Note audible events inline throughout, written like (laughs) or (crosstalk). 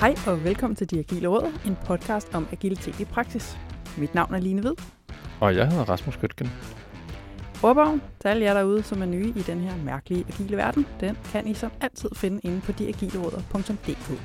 Hej og velkommen til De Agile Råd, en podcast om agilitet i praksis. Mit navn er Line Ved. Og jeg hedder Rasmus Køtgen. Ordbogen til alle jer derude, som er nye i den her mærkelige agile verden, den kan I som altid finde inde på deagileråder.dk.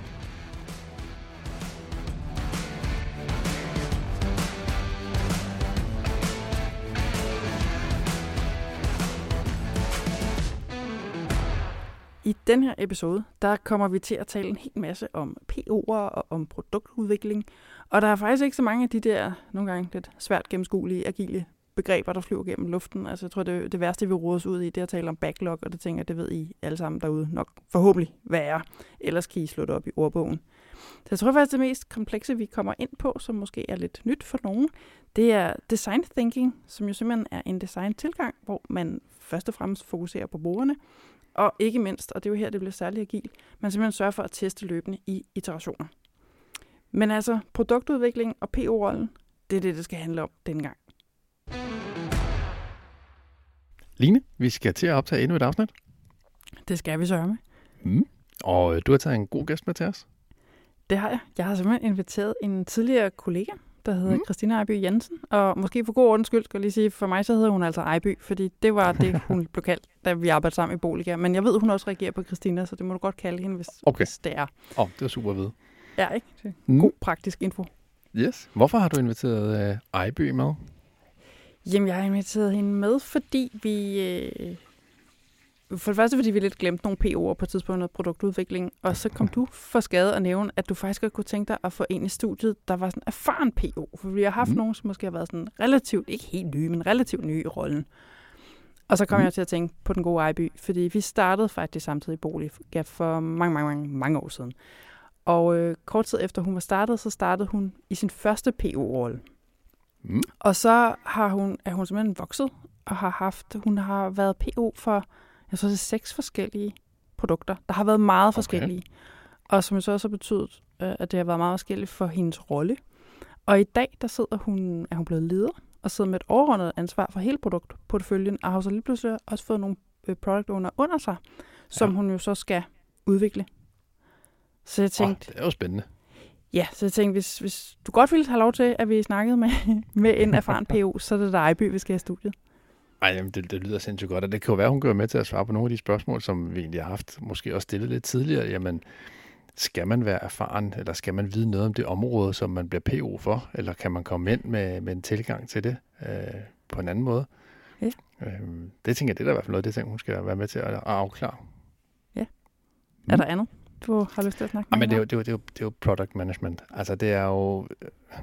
I den her episode, der kommer vi til at tale en hel masse om PO'er og om produktudvikling. Og der er faktisk ikke så mange af de der, nogle gange lidt svært gennemskuelige, agile begreber, der flyver gennem luften. Altså jeg tror, det, det værste, vi roder os ud i, det er at tale om backlog, og det tænker jeg, det ved I alle sammen derude nok forhåbentlig, hvad er. Ellers kan I slå det op i ordbogen. Så jeg tror faktisk, det mest komplekse, vi kommer ind på, som måske er lidt nyt for nogen, det er design thinking, som jo simpelthen er en design tilgang, hvor man først og fremmest fokuserer på brugerne, og ikke mindst, og det er jo her, det bliver særlig agil, man simpelthen sørger for at teste løbende i iterationer. Men altså, produktudvikling og PO-rollen, det er det, det skal handle om denne gang. Line, vi skal til at optage endnu et afsnit. Det skal vi sørge med. Mm. Og øh, du har taget en god gæst med til os. Det har jeg. Jeg har simpelthen inviteret en tidligere kollega, der hedder mm. Christina Ejby Jensen. Og måske for god ordens skyld skal jeg lige sige, for mig så hedder hun altså Ejby, fordi det var det, (laughs) hun blev kaldt, da vi arbejdede sammen i Boliga. Men jeg ved, hun også reagerer på Christina, så det må du godt kalde hende, hvis, okay. hvis det er. Åh, oh, det er super at vide. Ja, ikke? Det er mm. God praktisk info. Yes. Hvorfor har du inviteret øh, Ejby med? Jamen, jeg har inviteret hende med, fordi vi... Øh, for det første, fordi vi lidt glemte nogle PO'er på et tidspunkt af produktudvikling, og så kom du for skade at nævne, at du faktisk godt kunne tænke dig at få en i studiet, der var sådan erfaren PO. For vi har haft mm. nogen, som måske har været sådan relativt, ikke helt nye, men relativt nye i rollen. Og så kom mm. jeg til at tænke på den gode Ejby, fordi vi startede faktisk samtidig i bolig for mange, mange, mange, mange år siden. Og øh, kort tid efter hun var startet, så startede hun i sin første PO-rolle. Mm. Og så har hun, er hun simpelthen vokset og har haft, hun har været PO for, jeg tror det er seks forskellige produkter. Der har været meget okay. forskellige. Og som så også har betydet, øh, at det har været meget forskelligt for hendes rolle. Og i dag, der sidder hun, er hun blevet leder, og sidder med et overordnet ansvar for hele produktporteføljen, og har så lige pludselig også fået nogle øh, product owner under sig, som ja. hun jo så skal udvikle. Så jeg tænkte... Oh, det er jo spændende. Ja, så jeg tænkte, hvis, hvis du godt ville have lov til, at vi snakkede med, med en erfaren PO, så er det dig, By, vi skal have studiet. Ej, jamen, det, det lyder sindssygt godt, og det kan jo være, hun gør med til at svare på nogle af de spørgsmål, som vi egentlig har haft, måske også stillet lidt tidligere. Jamen, skal man være erfaren, eller skal man vide noget om det område, som man bliver PO for, eller kan man komme ind med, med en tilgang til det øh, på en anden måde? Ja. Øh, det tænker jeg, det er da i hvert fald noget, det tænker hun skal være med til at afklare. Ja. Er der andet? Du har lyst til at snakke? Ja, men det er, jo, det, er jo, det, er jo, det er jo product management. Altså det er jo,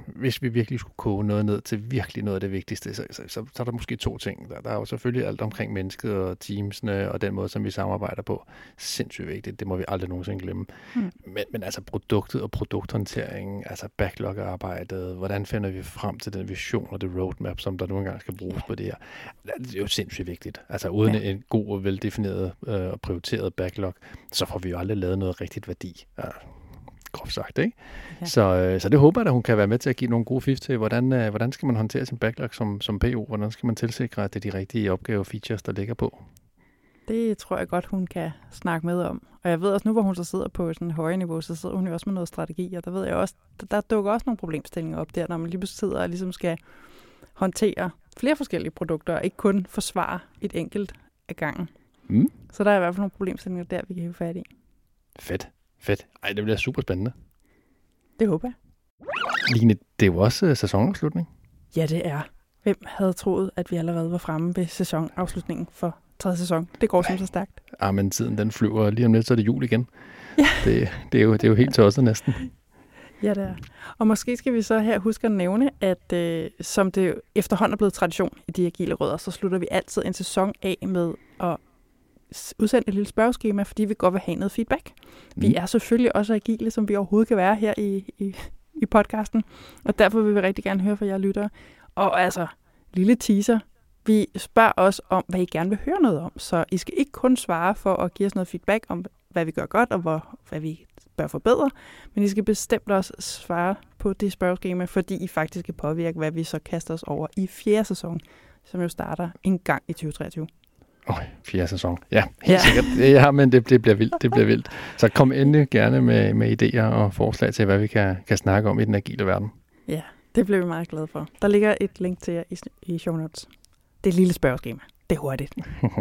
hvis vi virkelig skulle koge noget ned til virkelig noget af det vigtigste, så, så, så, så er der måske to ting. Der, der er jo selvfølgelig alt omkring mennesket og teamsene og den måde, som vi samarbejder på. Sindssygt vigtigt, det må vi aldrig nogensinde glemme. Mm. Men, men altså produktet og produkthåndteringen, altså backlog-arbejdet, hvordan finder vi frem til den vision og det roadmap, som der nogle gange skal bruges på det her. Det er jo sindssygt vigtigt. Altså uden ja. en god og veldefineret øh, og prioriteret backlog, så får vi jo aldrig lavet noget rigtigt værdi. Ja groft sagt. Ikke? Ja. Så, øh, så det håber jeg, at hun kan være med til at give nogle gode fif til, hvordan, øh, hvordan skal man håndtere sin backlog som, som PO? Hvordan skal man tilsikre, at det er de rigtige opgaver features, der ligger på? Det tror jeg godt, hun kan snakke med om. Og jeg ved også nu, hvor hun så sidder på sådan et højere niveau, så sidder hun jo også med noget strategi, og der ved jeg også, der, der dukker også nogle problemstillinger op der, når man lige pludselig sidder og ligesom skal håndtere flere forskellige produkter, og ikke kun forsvare et enkelt af gangen. Mm. Så der er i hvert fald nogle problemstillinger der, vi kan hive fat i. Fedt. Fedt. Ej, det bliver super spændende. Det håber jeg. Line, det er jo også uh, sæsonafslutning. Ja, det er. Hvem havde troet, at vi allerede var fremme ved sæsonafslutningen for tredje sæson? Det går som så stærkt. Ja, men tiden den flyver lige om lidt, så er det jul igen. Ja. (laughs) Det, det, er, jo, det er jo helt tosset næsten. Ja, det er. Og måske skal vi så her huske at nævne, at øh, som det efterhånden er blevet tradition i de agile rødder, så slutter vi altid en sæson af med at udsendt et lille spørgeskema, fordi vi godt vil have noget feedback. Mm. Vi er selvfølgelig også agile, som vi overhovedet kan være her i, i, i podcasten, og derfor vil vi rigtig gerne høre fra jer lyttere. Og altså, lille teaser, vi spørger også om, hvad I gerne vil høre noget om, så I skal ikke kun svare for at give os noget feedback om, hvad vi gør godt, og hvor, hvad vi bør forbedre, men I skal bestemt også svare på det spørgeskema, fordi I faktisk kan påvirke, hvad vi så kaster os over i fjerde sæson, som jo starter en gang i 2023. Åh, oh, fjerde sæson. Ja, helt ja. sikkert. Ja, men det, det bliver vildt. Det bliver vildt. Så kom endelig gerne med, med idéer og forslag til, hvad vi kan, kan snakke om i den agile verden. Ja, det bliver vi meget glade for. Der ligger et link til jer i, i show notes. Det er et lille spørgeskema. Det er hurtigt.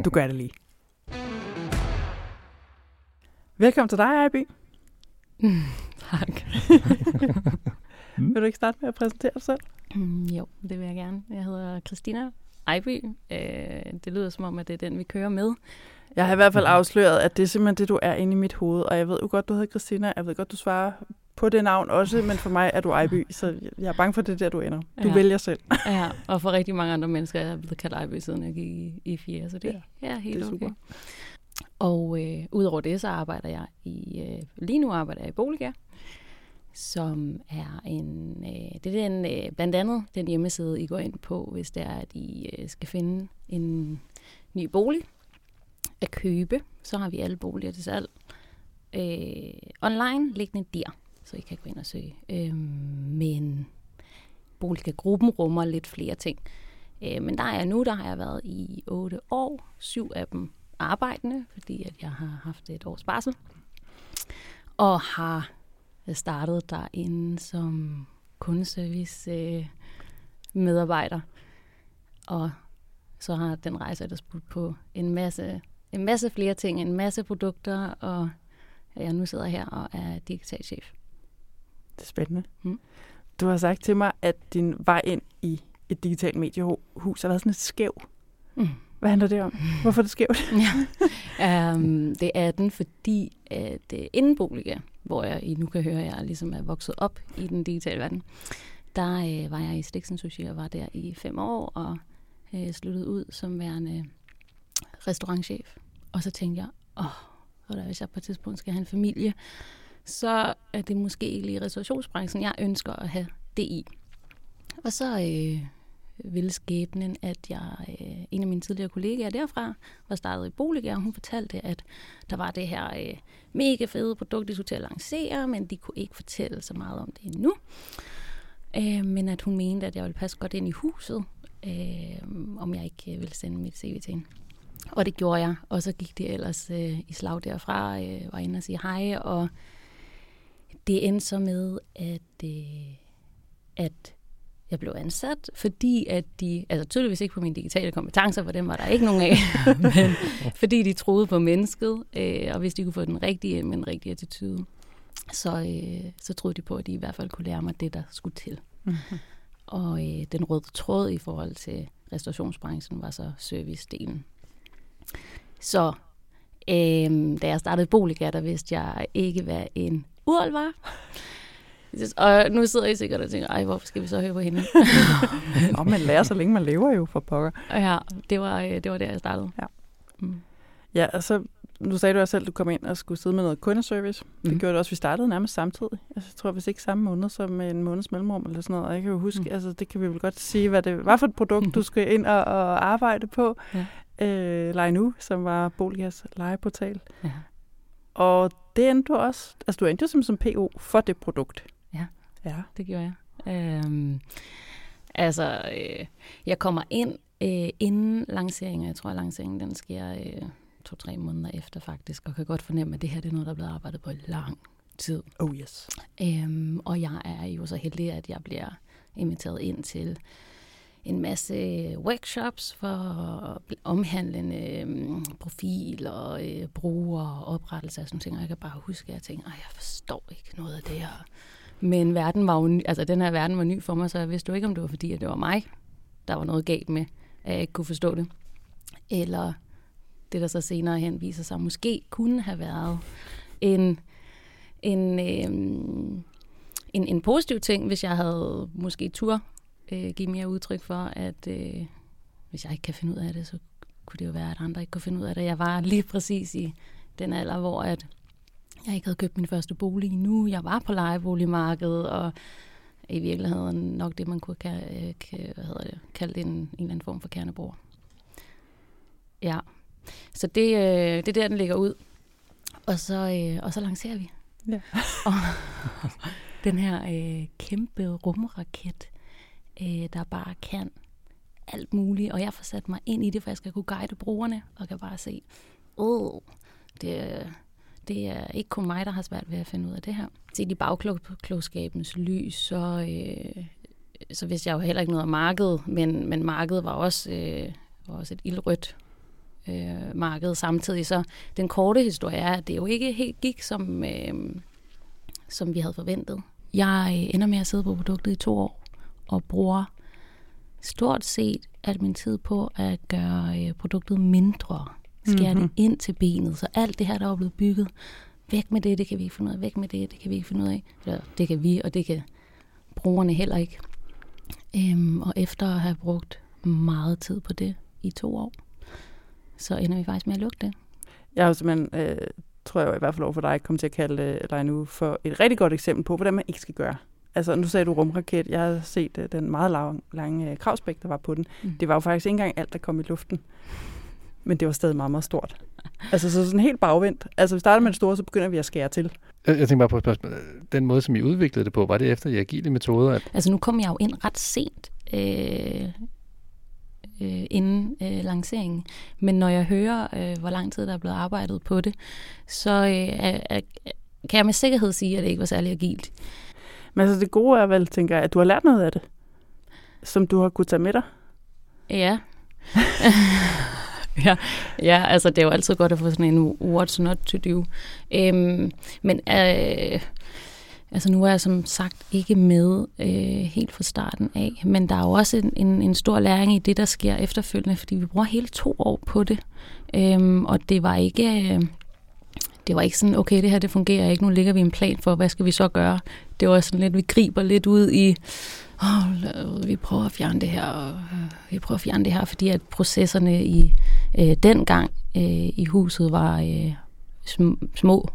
Du gør det lige. Velkommen til dig, Ejby. Mm, (laughs) tak. vil du ikke starte med at præsentere dig selv? Mm, jo, det vil jeg gerne. Jeg hedder Christina Ejby. Øh, det lyder som om, at det er den, vi kører med. Jeg har i hvert fald afsløret, at det er simpelthen det, du er inde i mit hoved. Og jeg ved jo godt, du hedder Christina. Jeg ved godt, du svarer på det navn også, men for mig er du Ejby, så jeg er bange for det der, du ender. Du ja. vælger selv. ja, og for rigtig mange andre mennesker er jeg blevet kaldt Ejby, siden jeg gik i, i 4, så det ja, er helt det er okay. Super. Og øh, udover det, så arbejder jeg i, øh, lige nu arbejder jeg i Boliga, som er en, øh, det er den, øh, blandt andet den hjemmeside, I går ind på, hvis det er, at I øh, skal finde en ny bolig at købe. Så har vi alle boliger til salg øh, online liggende der, så I kan gå ind og søge. Øh, men boliggruppen rummer lidt flere ting. Øh, men der er jeg nu, der har jeg været i 8 år, syv af dem arbejdende, fordi at jeg har haft et års barsel, og har startet derinde som kundeservice øh, medarbejder. Og så har den rejse ellers budt på en masse, en masse flere ting, en masse produkter, og jeg nu sidder her og er digital chef. Det er spændende. Mm. Du har sagt til mig, at din vej ind i et digitalt mediehus har været sådan lidt skæv. Mm. Hvad handler det om? Hvorfor er det skævt? (laughs) ja. um, det er den, fordi at uh, inden hvor jeg nu kan høre, at jeg ligesom er vokset op i den digitale verden, der øh, var jeg i Stiksen Sushi og var der i fem år og øh, sluttede ud som værende restaurantchef. Og så tænkte jeg, åh, oh, hvis jeg på et tidspunkt skal have en familie, så er det måske ikke lige restaurationsbranchen, jeg ønsker at have det i. Og så øh, vil skæbnen, at jeg, øh, en af mine tidligere kollegaer derfra var startet i Boliger, og hun fortalte, at der var det her øh, mega fede produkt, de skulle til at lancere, men de kunne ikke fortælle så meget om det endnu. Øh, men at hun mente, at jeg ville passe godt ind i huset, øh, om jeg ikke øh, ville sende mit CV til hende. Og det gjorde jeg, og så gik det ellers øh, i slag derfra, øh, var inde og sige hej, og det endte så med, at, øh, at jeg blev ansat, fordi at de, altså tydeligvis ikke på mine digitale kompetencer, for dem var der ikke nogen af, (laughs) (laughs) men fordi de troede på mennesket, øh, og hvis de kunne få den rigtige, men rigtige attitude, så, øh, så troede de på, at de i hvert fald kunne lære mig det, der skulle til. Mm-hmm. Og øh, den røde tråd i forhold til restaurationsbranchen var så service-delen. Så øh, da jeg startede Boliga, der vidste jeg ikke, hvad en url var. Og nu sidder I sikkert og tænker, ej, hvorfor skal vi så høre på hende? (laughs) Nå, man lærer så længe man lever jo for pokker. Ja, det var, øh, det var der, jeg startede. Ja. Mm. Ja, altså, nu sagde du også selv, at du kom ind og skulle sidde med noget kundeservice. Mm. Det gjorde det også, vi startede nærmest samtidig. Altså, jeg tror, hvis ikke samme måned som en måneds mellemrum eller sådan noget. Og jeg kan jo huske, mm. altså, det kan vi vel godt sige, hvad det var for et produkt, mm. du skal ind og, og arbejde på. Ja. Øh, Lege Nu, som var Boligas legeportal. Ja. Og det endte du også, altså du endte jo som, som PO for det produkt. Ja. Det gjorde jeg. Øhm, altså, øh, jeg kommer ind øh, inden lanceringen. Jeg tror, at lanceringen den sker øh, to-tre måneder efter faktisk, og kan godt fornemme, at det her det er noget, der er blevet arbejdet på i lang tid. Oh yes. Øhm, og jeg er jo så heldig, at jeg bliver inviteret ind til en masse workshops for at omhandle øh, profil og øh, bruger og oprettelse af sådan ting. Og jeg kan bare huske, at jeg tænker, at jeg forstår ikke noget af det her. Men verden var jo ny, altså, den her verden var ny for mig, så jeg vidste jo ikke, om det var fordi, at det var mig, der var noget galt med, at jeg ikke kunne forstå det. Eller det, der så senere hen viser sig, måske kunne have været en, en, øh, en, en positiv ting, hvis jeg havde måske tur øh, give mere udtryk for, at øh, hvis jeg ikke kan finde ud af det, så kunne det jo være, at andre ikke kunne finde ud af det. Jeg var lige præcis i den alder, hvor at jeg ikke havde købt min første bolig endnu. Jeg var på lejeboligmarkedet, og i virkeligheden nok det, man kunne kalde, hvad hedder det, kalde en, en eller anden form for kernebror. Ja, så det, øh, det er der, den ligger ud. Og så, øh, og så lancerer vi. Ja. (laughs) og den her øh, kæmpe rumraket, øh, der bare kan alt muligt, og jeg får sat mig ind i det, for jeg skal kunne guide brugerne, og kan bare se, åh, oh, det, det er ikke kun mig, der har svært ved at finde ud af det her. Se i bagklogskabens lys, så, øh, så vidste jeg jo heller ikke noget om markedet, men, men markedet var også, øh, var også et ildrødt øh, marked samtidig. Så den korte historie er, at det jo ikke helt gik, som, øh, som vi havde forventet. Jeg ender med at sidde på produktet i to år, og bruger stort set alt min tid på at gøre øh, produktet mindre. Skære mm-hmm. det ind til benet, så alt det her, der er blevet bygget, væk med det, det kan vi ikke finde ud af, væk med det, det kan vi ikke finde ud af. Eller, det kan vi, og det kan brugerne heller ikke. Øhm, og efter at have brugt meget tid på det i to år, så ender vi faktisk med at lukke det. Jeg har simpelthen, øh, tror jeg i hvert fald over for dig, kommet til at kalde øh, dig nu for et rigtig godt eksempel på, hvordan man ikke skal gøre. Altså, nu sagde du rumraket. Jeg har set uh, den meget lang, lange uh, kravspæk, der var på den. Mm. Det var jo faktisk ikke engang alt, der kom i luften. Men det var stadig meget, meget stort. Altså, så sådan helt bagvendt. Altså, vi starter med det store, så begynder vi at skære til. Jeg, jeg tænker bare på et spørgsmål. Den måde, som I udviklede det på, var det efter i agile metoder? At... Altså, nu kom jeg jo ind ret sent. Øh, øh, inden øh, lanceringen. Men når jeg hører, øh, hvor lang tid der er blevet arbejdet på det, så øh, er, kan jeg med sikkerhed sige, at det ikke var særlig agilt. Men altså det gode er vel, tænker jeg, at du har lært noget af det, som du har kunnet tage med dig. Ja. (laughs) (laughs) ja, ja, altså det er jo altid godt at få sådan en what's not to do. Øhm, men øh, altså nu er jeg som sagt ikke med øh, helt fra starten af, men der er jo også en, en, en stor læring i det, der sker efterfølgende, fordi vi bruger hele to år på det. Øhm, og det var ikke... Øh, det var ikke sådan, okay, det her det fungerer ikke, nu ligger vi en plan for, hvad skal vi så gøre? Det var sådan lidt, vi griber lidt ud i, oh, vi prøver at fjerne det her, og øh, vi prøver at fjerne det her, fordi at processerne i øh, den gang øh, i huset var øh, små,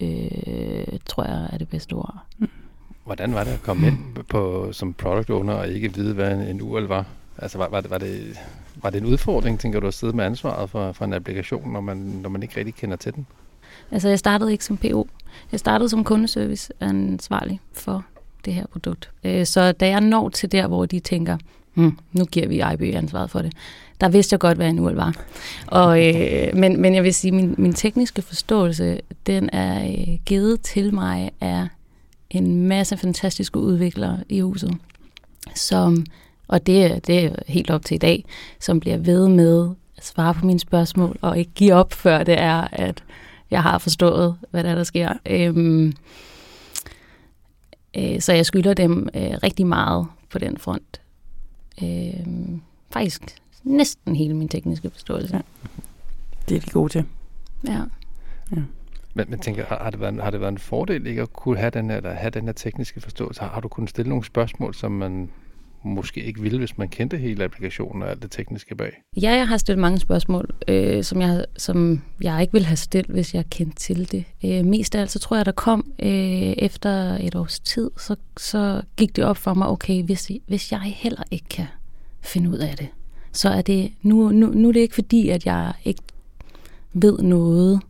øh, tror jeg er det bedste ord. Hvordan var det at komme ind på, som product owner og ikke vide, hvad en URL var? Altså var, var, det, var, det, var det en udfordring, tænker du, at sidde med ansvaret for, for en applikation, når man, når man ikke rigtig kender til den? Altså, jeg startede ikke som PO. Jeg startede som kundeservice ansvarlig for det her produkt. Øh, så da jeg når til der, hvor de tænker, hmm, nu giver vi IB ansvaret for det, der vidste jeg godt, hvad en UL var. Og, øh, men, men jeg vil sige, min, min tekniske forståelse, den er øh, givet til mig af en masse fantastiske udviklere i huset, som, og det, det er helt op til i dag, som bliver ved med at svare på mine spørgsmål, og ikke give op, før det er, at jeg har forstået, hvad der, er, der sker. Øhm, øh, så jeg skylder dem øh, rigtig meget på den front. Øh, faktisk næsten hele min tekniske forståelse. Ja. Det er de gode til. Ja. ja. Men, men tænker, har, har, det været, har det været en fordel ikke at kunne have den her, eller have den her tekniske forståelse? Har, har du kunnet stille nogle spørgsmål, som man måske ikke ville, hvis man kendte hele applikationen og alt det tekniske bag? Ja, jeg har stillet mange spørgsmål, øh, som, jeg, som jeg ikke ville have stillet, hvis jeg kendte til det. Øh, mest af alt, så tror jeg, der kom øh, efter et års tid, så, så gik det op for mig, okay, hvis, hvis jeg heller ikke kan finde ud af det, så er det, nu, nu, nu er det ikke fordi, at jeg ikke ved noget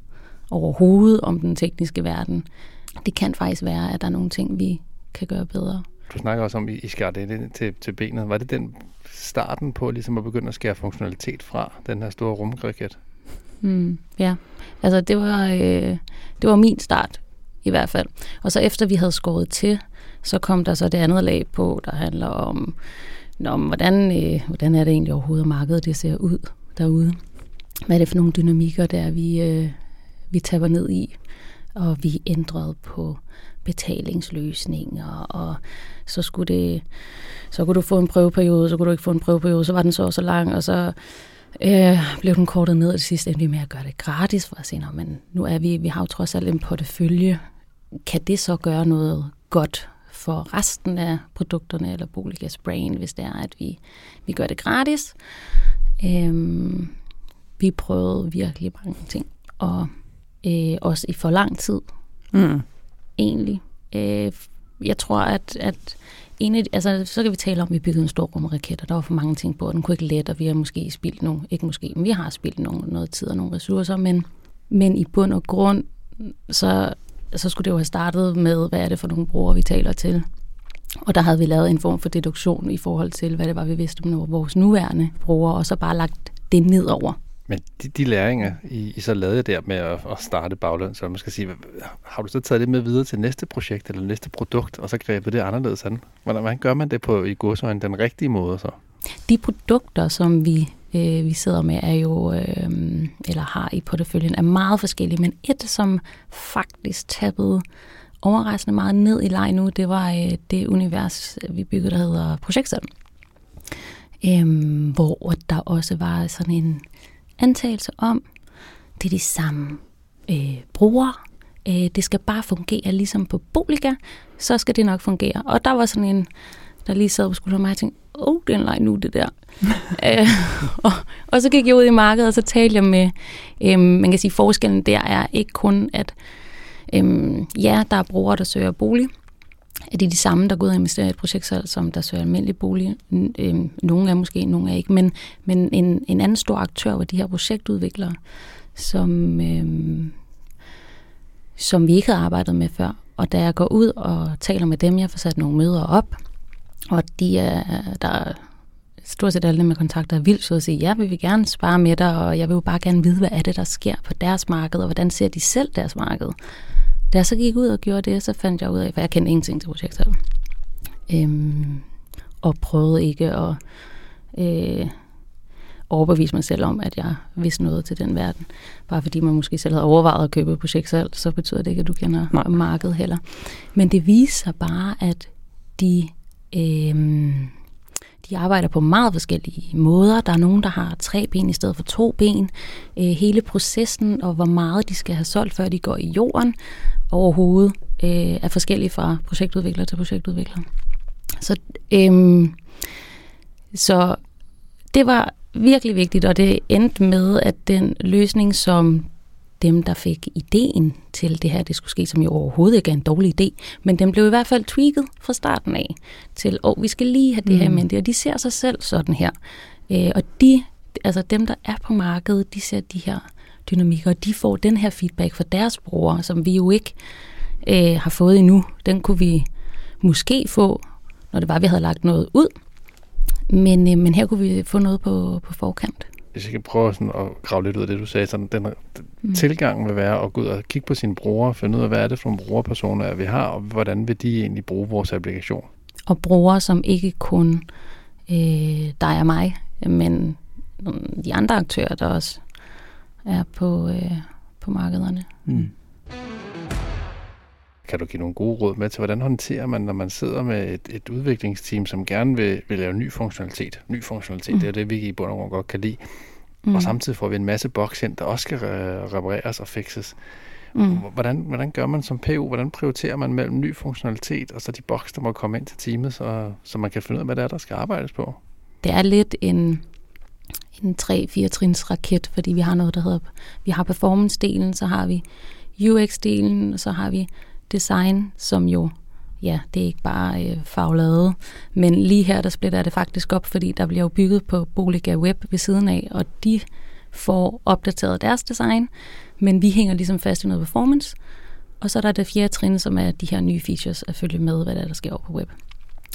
overhovedet om den tekniske verden. Det kan faktisk være, at der er nogle ting, vi kan gøre bedre. Du snakker også om, at I skar det til, til benet. Var det den starten på ligesom at begynde at skære funktionalitet fra den her store rumkriket? Mm, ja, altså det var, øh, det var min start i hvert fald. Og så efter vi havde skåret til, så kom der så det andet lag på, der handler om, om hvordan, øh, hvordan er det egentlig overhovedet, at markedet det ser ud derude. Hvad er det for nogle dynamikker, der vi, øh, vi taber ned i? Og vi ændrede på betalingsløsninger, og så skulle det, så kunne du få en prøveperiode, så kunne du ikke få en prøveperiode, så var den så så lang, og så øh, blev den kortet ned, og det sidste endte vi med at gøre det gratis, for at sige, men nu er vi, vi har jo trods alt en portefølje, kan det så gøre noget godt for resten af produkterne eller Boligas brain, hvis det er, at vi, vi gør det gratis. Øhm, vi prøvede virkelig mange ting, og øh, også i for lang tid. Mm egentlig. Øh, jeg tror, at, at en af, altså, så kan vi tale om, at vi byggede en stor rumraket, og der var for mange ting på, og den kunne ikke lette, og vi har måske spildt nogle, ikke måske, men vi har spildt nogle, noget tid og nogle ressourcer, men, men i bund og grund, så, så skulle det jo have startet med, hvad er det for nogle brugere, vi taler til. Og der havde vi lavet en form for deduktion i forhold til, hvad det var, vi vidste om vores nuværende brugere, og så bare lagt det ned over. Men de, de læringer, I, I så lavede der med at, at starte bagløn, så man skal sige, har du så taget det med videre til næste projekt eller næste produkt, og så grebet det anderledes an? Hvordan, hvordan gør man det på i godsøjne den rigtige måde så? De produkter, som vi øh, vi sidder med, er jo, øh, eller har i porteføljen, er meget forskellige, men et, som faktisk tappede overraskende meget ned i leg nu, det var øh, det univers, vi byggede, der hedder Projektcell. Øh, hvor der også var sådan en antagelse om, det er de samme øh, brugere, øh, det skal bare fungere ligesom på Boliga, så skal det nok fungere. Og der var sådan en, der lige sad på skulderen mig og tænkte, åh, oh, det er en leg nu, det der. (laughs) øh, og, og så gik jeg ud i markedet, og så talte jeg med, øh, man kan sige, forskellen der er ikke kun, at øh, ja, der er brugere, der søger bolig, er det de samme, der går ud og investerer i et projekt, som der søger almindelig bolig. Øhm, nogle er måske, nogle er ikke. Men, men en, en anden stor aktør var de her projektudviklere, som, øh, som vi ikke havde arbejdet med før. Og da jeg går ud og taler med dem, jeg får sat nogle møder op, og de er, der er stort set alle med kontakter er vildt så at sige, ja, vil vi gerne spare med dig, og jeg vil jo bare gerne vide, hvad er det, der sker på deres marked, og hvordan ser de selv deres marked. Da jeg så gik ud og gjorde det, så fandt jeg ud af, for jeg kendte ingenting til projektet. Øhm, og prøvede ikke at øh, overbevise mig selv om, at jeg vidste noget til den verden. Bare fordi man måske selv havde overvejet at købe et projekt selv, så betyder det ikke, at du kender Nej. markedet heller. Men det viser bare, at de øh, de arbejder på meget forskellige måder. Der er nogen, der har tre ben i stedet for to ben. Øh, hele processen og hvor meget de skal have solgt, før de går i jorden overhovedet, øh, er forskellige fra projektudvikler til projektudvikler. Så, øh, så det var virkelig vigtigt, og det endte med, at den løsning, som dem, der fik ideen til det her, det skulle ske, som jo overhovedet ikke er en dårlig idé, men den blev i hvert fald tweaked fra starten af til, at oh, vi skal lige have det mm. her med det, og de ser sig selv sådan her. Øh, og de, altså dem, der er på markedet, de ser de her dynamikker, og de får den her feedback fra deres brugere, som vi jo ikke øh, har fået endnu. Den kunne vi måske få, når det var, vi havde lagt noget ud, men, øh, men her kunne vi få noget på, på forkant hvis jeg kan prøve sådan at grave lidt ud af det, du sagde, sådan, den, mm. tilgangen vil være at gå ud og kigge på sine brugere, finde ud af, hvad er det for nogle brugerpersoner, vi har, og hvordan vil de egentlig bruge vores applikation? Og brugere, som ikke kun øh, dig og mig, men de andre aktører, der også er på, øh, på markederne. Mm. Kan du give nogle gode råd med til, hvordan håndterer man, når man sidder med et, et udviklingsteam, som gerne vil, vil lave ny funktionalitet? Ny funktionalitet, mm. det er det, vi i bund og grund godt kan lide. Mm. Og samtidig får vi en masse boks ind, der også skal repareres og fixes. Mm. Hvordan, hvordan gør man som PU? Hvordan prioriterer man mellem ny funktionalitet og så de boks, der må komme ind til teamet, så, så man kan finde ud af, hvad det er, der skal arbejdes på? Det er lidt en, en 3-4 trins raket, fordi vi har noget, der hedder, vi har performance-delen, så har vi UX-delen, og så har vi design, som jo, ja, det er ikke bare øh, faglade, men lige her, der splitter det faktisk op, fordi der bliver jo bygget på Boliga Web ved siden af, og de får opdateret deres design, men vi hænger ligesom fast i noget performance, og så er der det fjerde trin, som er de her nye features at følge med, hvad der, er, der sker over på web.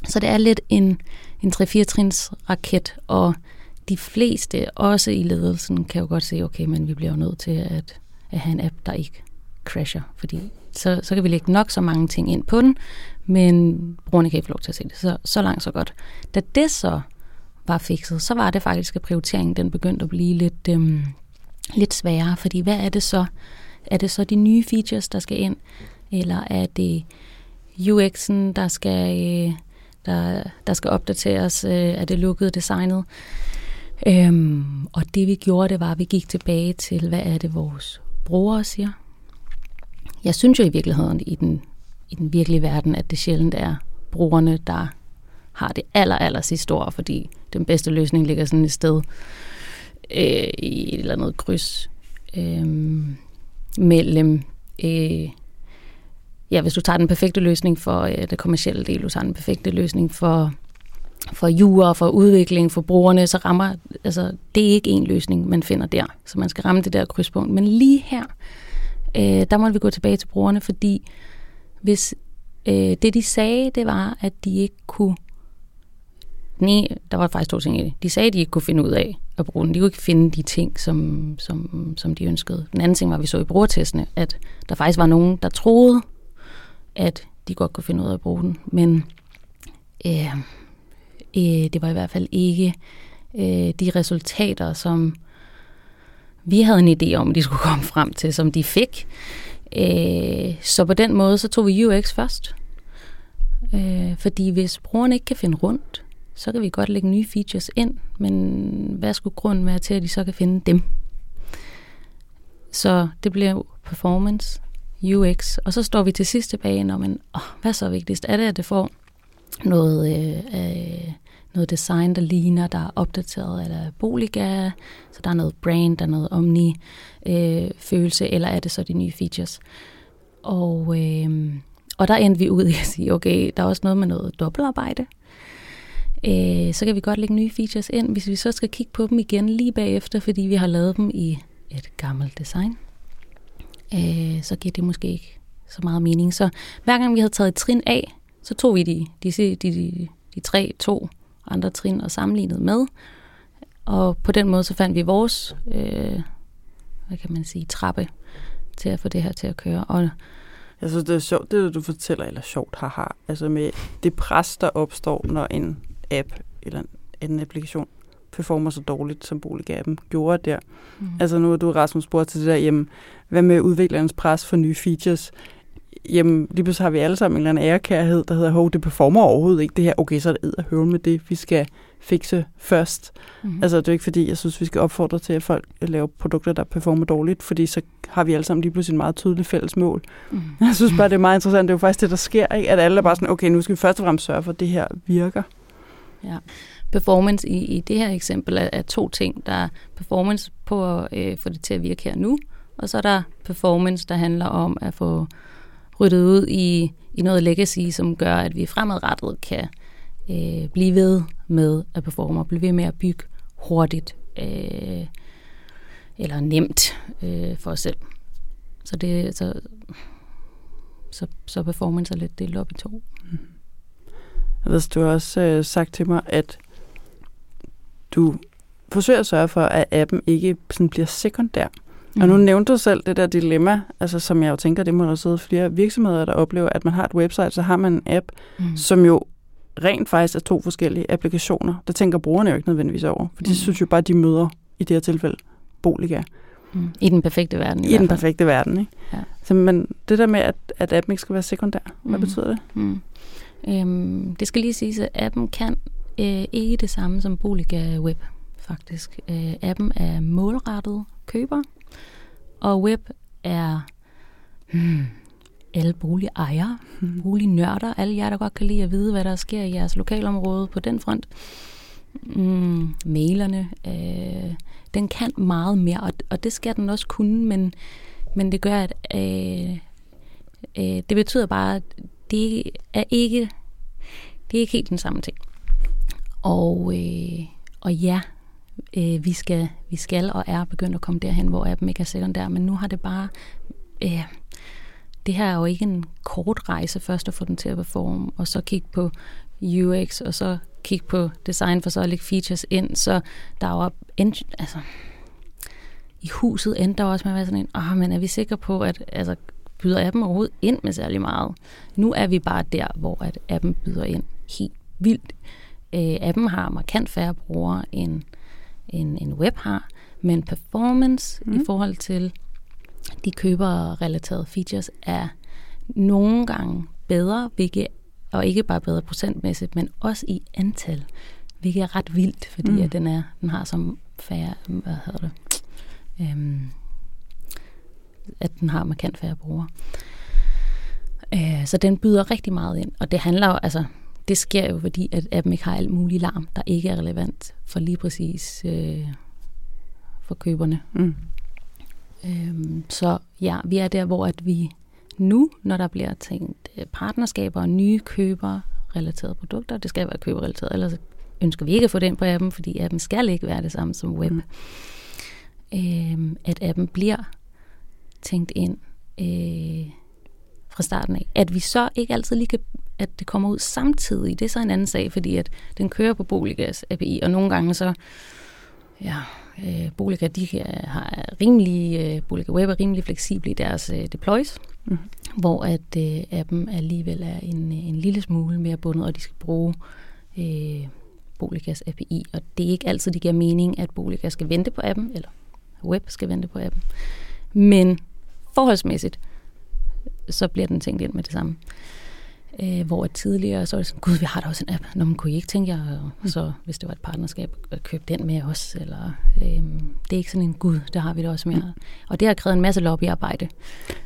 Så det er lidt en, en 3-4 trins raket, og de fleste, også i ledelsen, kan jo godt se, okay, men vi bliver jo nødt til at, at have en app, der ikke crasher, fordi så, så kan vi lægge nok så mange ting ind på den, men brugerne kan ikke få lov til at se det. Så, så langt, så godt. Da det så var fikset, så var det faktisk, at prioriteringen den begyndte at blive lidt, øhm, lidt sværere, fordi hvad er det så? Er det så de nye features, der skal ind? Eller er det UX'en, der skal, øh, der, der skal opdateres? Øh, er det lukket designet? Øhm, og det vi gjorde, det var, at vi gik tilbage til, hvad er det, vores brugere siger? Jeg synes jo i virkeligheden i den, i den virkelige verden, at det sjældent er brugerne, der har det aller, aller sidste ord, fordi den bedste løsning ligger sådan et sted øh, i et eller andet kryds øh, mellem øh, ja, hvis du tager den perfekte løsning for øh, det kommercielle del, du tager den perfekte løsning for for jure, for udvikling, for brugerne, så rammer, altså det er ikke en løsning, man finder der. Så man skal ramme det der krydspunkt. Men lige her, øh, der må vi gå tilbage til brugerne, fordi hvis øh, det de sagde, det var, at de ikke kunne... Nej, der var faktisk to ting i det. De sagde, at de ikke kunne finde ud af at bruge den. De kunne ikke finde de ting, som, som, som de ønskede. Den anden ting var, at vi så i brugertestene, at der faktisk var nogen, der troede, at de godt kunne finde ud af at bruge den. Men øh, øh, det var i hvert fald ikke øh, de resultater, som vi havde en idé om, at de skulle (laughs) komme frem til, som de fik. Øh, så på den måde, så tog vi UX først. Øh, fordi hvis brugerne ikke kan finde rundt, så kan vi godt lægge nye features ind, men hvad skulle grunden være til, at de så kan finde dem? Så det bliver performance, UX, og så står vi til sidst tilbage, når man, åh, hvad er så vigtigst? Er det, at det får noget, øh, øh, noget design, der ligner, der er opdateret eller Boliga, så der er noget brand, der er noget omni-følelse, øh, eller er det så de nye features? Og, øh, og der endte vi ud i at sige, okay, der er også noget med noget dobbeltarbejde. Øh, så kan vi godt lægge nye features ind, hvis vi så skal kigge på dem igen lige bagefter, fordi vi har lavet dem i et gammelt design. Øh, så giver det måske ikke så meget mening. Så hver gang vi havde taget et trin af, så tog vi de, de, de, de, de tre, to andre trin og sammenlignet med. Og på den måde så fandt vi vores, øh, hvad kan man sige, trappe til at få det her til at køre. Og jeg synes, det er sjovt, det du fortæller, eller sjovt, haha, altså med det pres, der opstår, når en app eller en anden applikation performer så dårligt, som Boligappen gjorde der. Mm. Altså nu er du, Rasmus, spurgt til det der, jamen, hvad med udviklerens pres for nye features? Jamen, lige pludselig har vi alle sammen en eller anden ærekærhed, der hedder, hov, det performer overhovedet ikke det her. Okay, så er det ed og med det, vi skal fikse først. Mm. Altså, det er ikke fordi, jeg synes, vi skal opfordre til, at folk laver produkter, der performer dårligt, fordi så har vi alle sammen lige pludselig en meget tydelig fælles mål. Mm. Jeg synes bare, det er meget interessant. Det er jo faktisk det, der sker, ikke? at alle er bare sådan, okay, nu skal vi først og fremmest sørge for, at det her virker. Ja. Performance i, i det her eksempel er, er to ting. Der er performance på at øh, få det til at virke her nu, og så er der performance, der handler om at få ryddet ud i, i noget legacy, som gør, at vi fremadrettet kan øh, blive ved med at performe og blive ved med at bygge hurtigt øh, eller nemt øh, for os selv. Så det så, så, så performance er lidt delt op i to. Mm. Jeg ved, du har også øh, sagt til mig, at du forsøger at sørge for, at appen ikke sådan bliver sekundær. Mm. Og nu mm. nævnte du selv det der dilemma, altså som jeg jo tænker, det må der sidde flere virksomheder, der oplever, at man har et website, så har man en app, mm. som jo rent faktisk er to forskellige applikationer. Der tænker brugerne jo ikke nødvendigvis over, for de mm. synes jo bare, de møder i det her tilfælde Boliga. Mm. I den perfekte verden. I, I den perfekte verden, ikke? Ja. Så, men det der med, at, at appen ikke skal være sekundær, hvad mm. betyder det? Mm. Øhm, det skal lige siges, at appen kan øh, ikke det samme som Boliga Web, faktisk. Øh, appen er målrettet køber, og web er hmm, alle boligejere, bolignørder, alle jer, der godt kan lide at vide, hvad der sker i jeres lokalområde på den front. Mm, mailerne, øh, den kan meget mere, og, og det skal den også kunne, men, men det gør, at øh, øh, det betyder bare, at det er ikke, det er ikke helt den samme ting. Og, øh, og ja, øh, vi, skal, vi skal og er begyndt at komme derhen, hvor appen ikke er sekundær, men nu har det bare... Øh, det her er jo ikke en kort rejse først at få den til at performe, og så kigge på UX, og så kigge på design, for så at lægge features ind, så der er jo altså, i huset endte der også med at være sådan en, åh, men er vi sikre på, at altså, byder appen overhovedet ind med særlig meget? Nu er vi bare der, hvor at appen byder ind helt vildt. Øh, appen har markant færre brugere, end, end en web har, men performance mm. i forhold til de køberrelaterede features er nogle gange bedre, hvilket, og ikke bare bedre procentmæssigt, men også i antal, hvilket er ret vildt, fordi mm. at den, er, den har som færre, hvad hedder det, øhm, at den har markant færre brugere. Øh, så den byder rigtig meget ind, og det handler jo, altså, det sker jo, fordi at appen ikke har alt muligt larm, der ikke er relevant for lige præcis øh, for køberne. Mm. Øhm, så ja, vi er der, hvor at vi nu, når der bliver tænkt øh, partnerskaber og nye køber relaterede produkter, det skal være køberrelateret, ellers ønsker vi ikke at få den på appen, fordi appen skal ikke være det samme som web. Mm. Øhm, at appen bliver tænkt ind øh, fra starten af. At vi så ikke altid lige kan, at det kommer ud samtidig, det er så en anden sag, fordi at den kører på Boligas API, og nogle gange så, ja, øh, Boliga, de har rimelig, øh, Boliga Web er rimelig fleksible i deres øh, deploys, mm. hvor at øh, appen alligevel er en, en lille smule mere bundet, og de skal bruge øh, Boligas API, og det er ikke altid, det giver mening, at Boliga skal vente på appen, eller web skal vente på appen. Men forholdsmæssigt, så bliver den tænkt ind med det samme. Øh, hvor tidligere, så var det sådan, gud, vi har da også en app. Nå, man kunne I ikke tænke jer, mm. så hvis det var et partnerskab, at købe den med os? Eller, øh, det er ikke sådan en gud, det har vi da også mere. Mm. Og det har krævet en masse lobbyarbejde.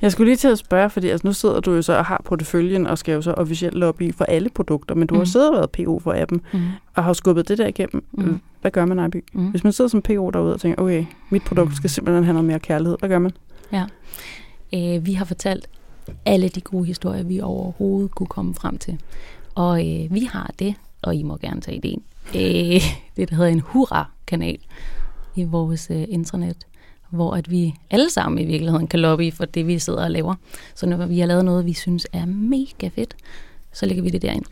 Jeg skulle lige til at spørge, fordi altså, nu sidder du jo så og har porteføljen og skal jo så officielt lobby for alle produkter, men du mm. har siddet og været PO for appen, mm. og har skubbet det der igennem. Mm. Hvad gør man, Ejby? Mm. Hvis man sidder som PO derude og tænker, okay, mit produkt skal simpelthen have noget mere kærlighed, hvad gør man? Ja. Øh, vi har fortalt alle de gode historier, vi overhovedet kunne komme frem til. Og øh, vi har det, og I må gerne tage idéen, øh, det der hedder en hurra-kanal i vores øh, intranet, hvor at vi alle sammen i virkeligheden kan lobby for det, vi sidder og laver. Så når vi har lavet noget, vi synes er mega fedt, så lægger vi det derind.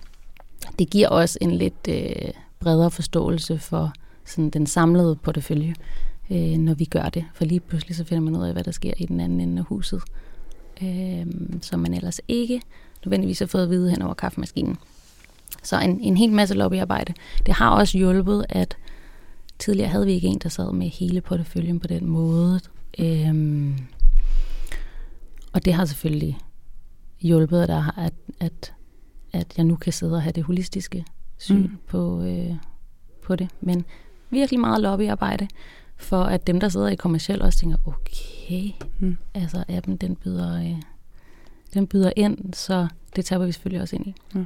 Det giver også en lidt øh, bredere forståelse for sådan den samlede portefølje, øh, når vi gør det. For lige pludselig så finder man ud af, hvad der sker i den anden ende af huset øh, som man ellers ikke nødvendigvis har fået at vide hen over kaffemaskinen. Så en, en hel masse lobbyarbejde. Det har også hjulpet, at tidligere havde vi ikke en, der sad med hele porteføljen på den måde. Øhm, og det har selvfølgelig hjulpet, at, der, at, at, at jeg nu kan sidde og have det holistiske syn mm. på, øh, på det. Men virkelig meget lobbyarbejde for at dem, der sidder i kommersiel også tænker, okay, mm. altså appen, den byder, øh, den byder ind, så det taber vi selvfølgelig også ind i. Mm.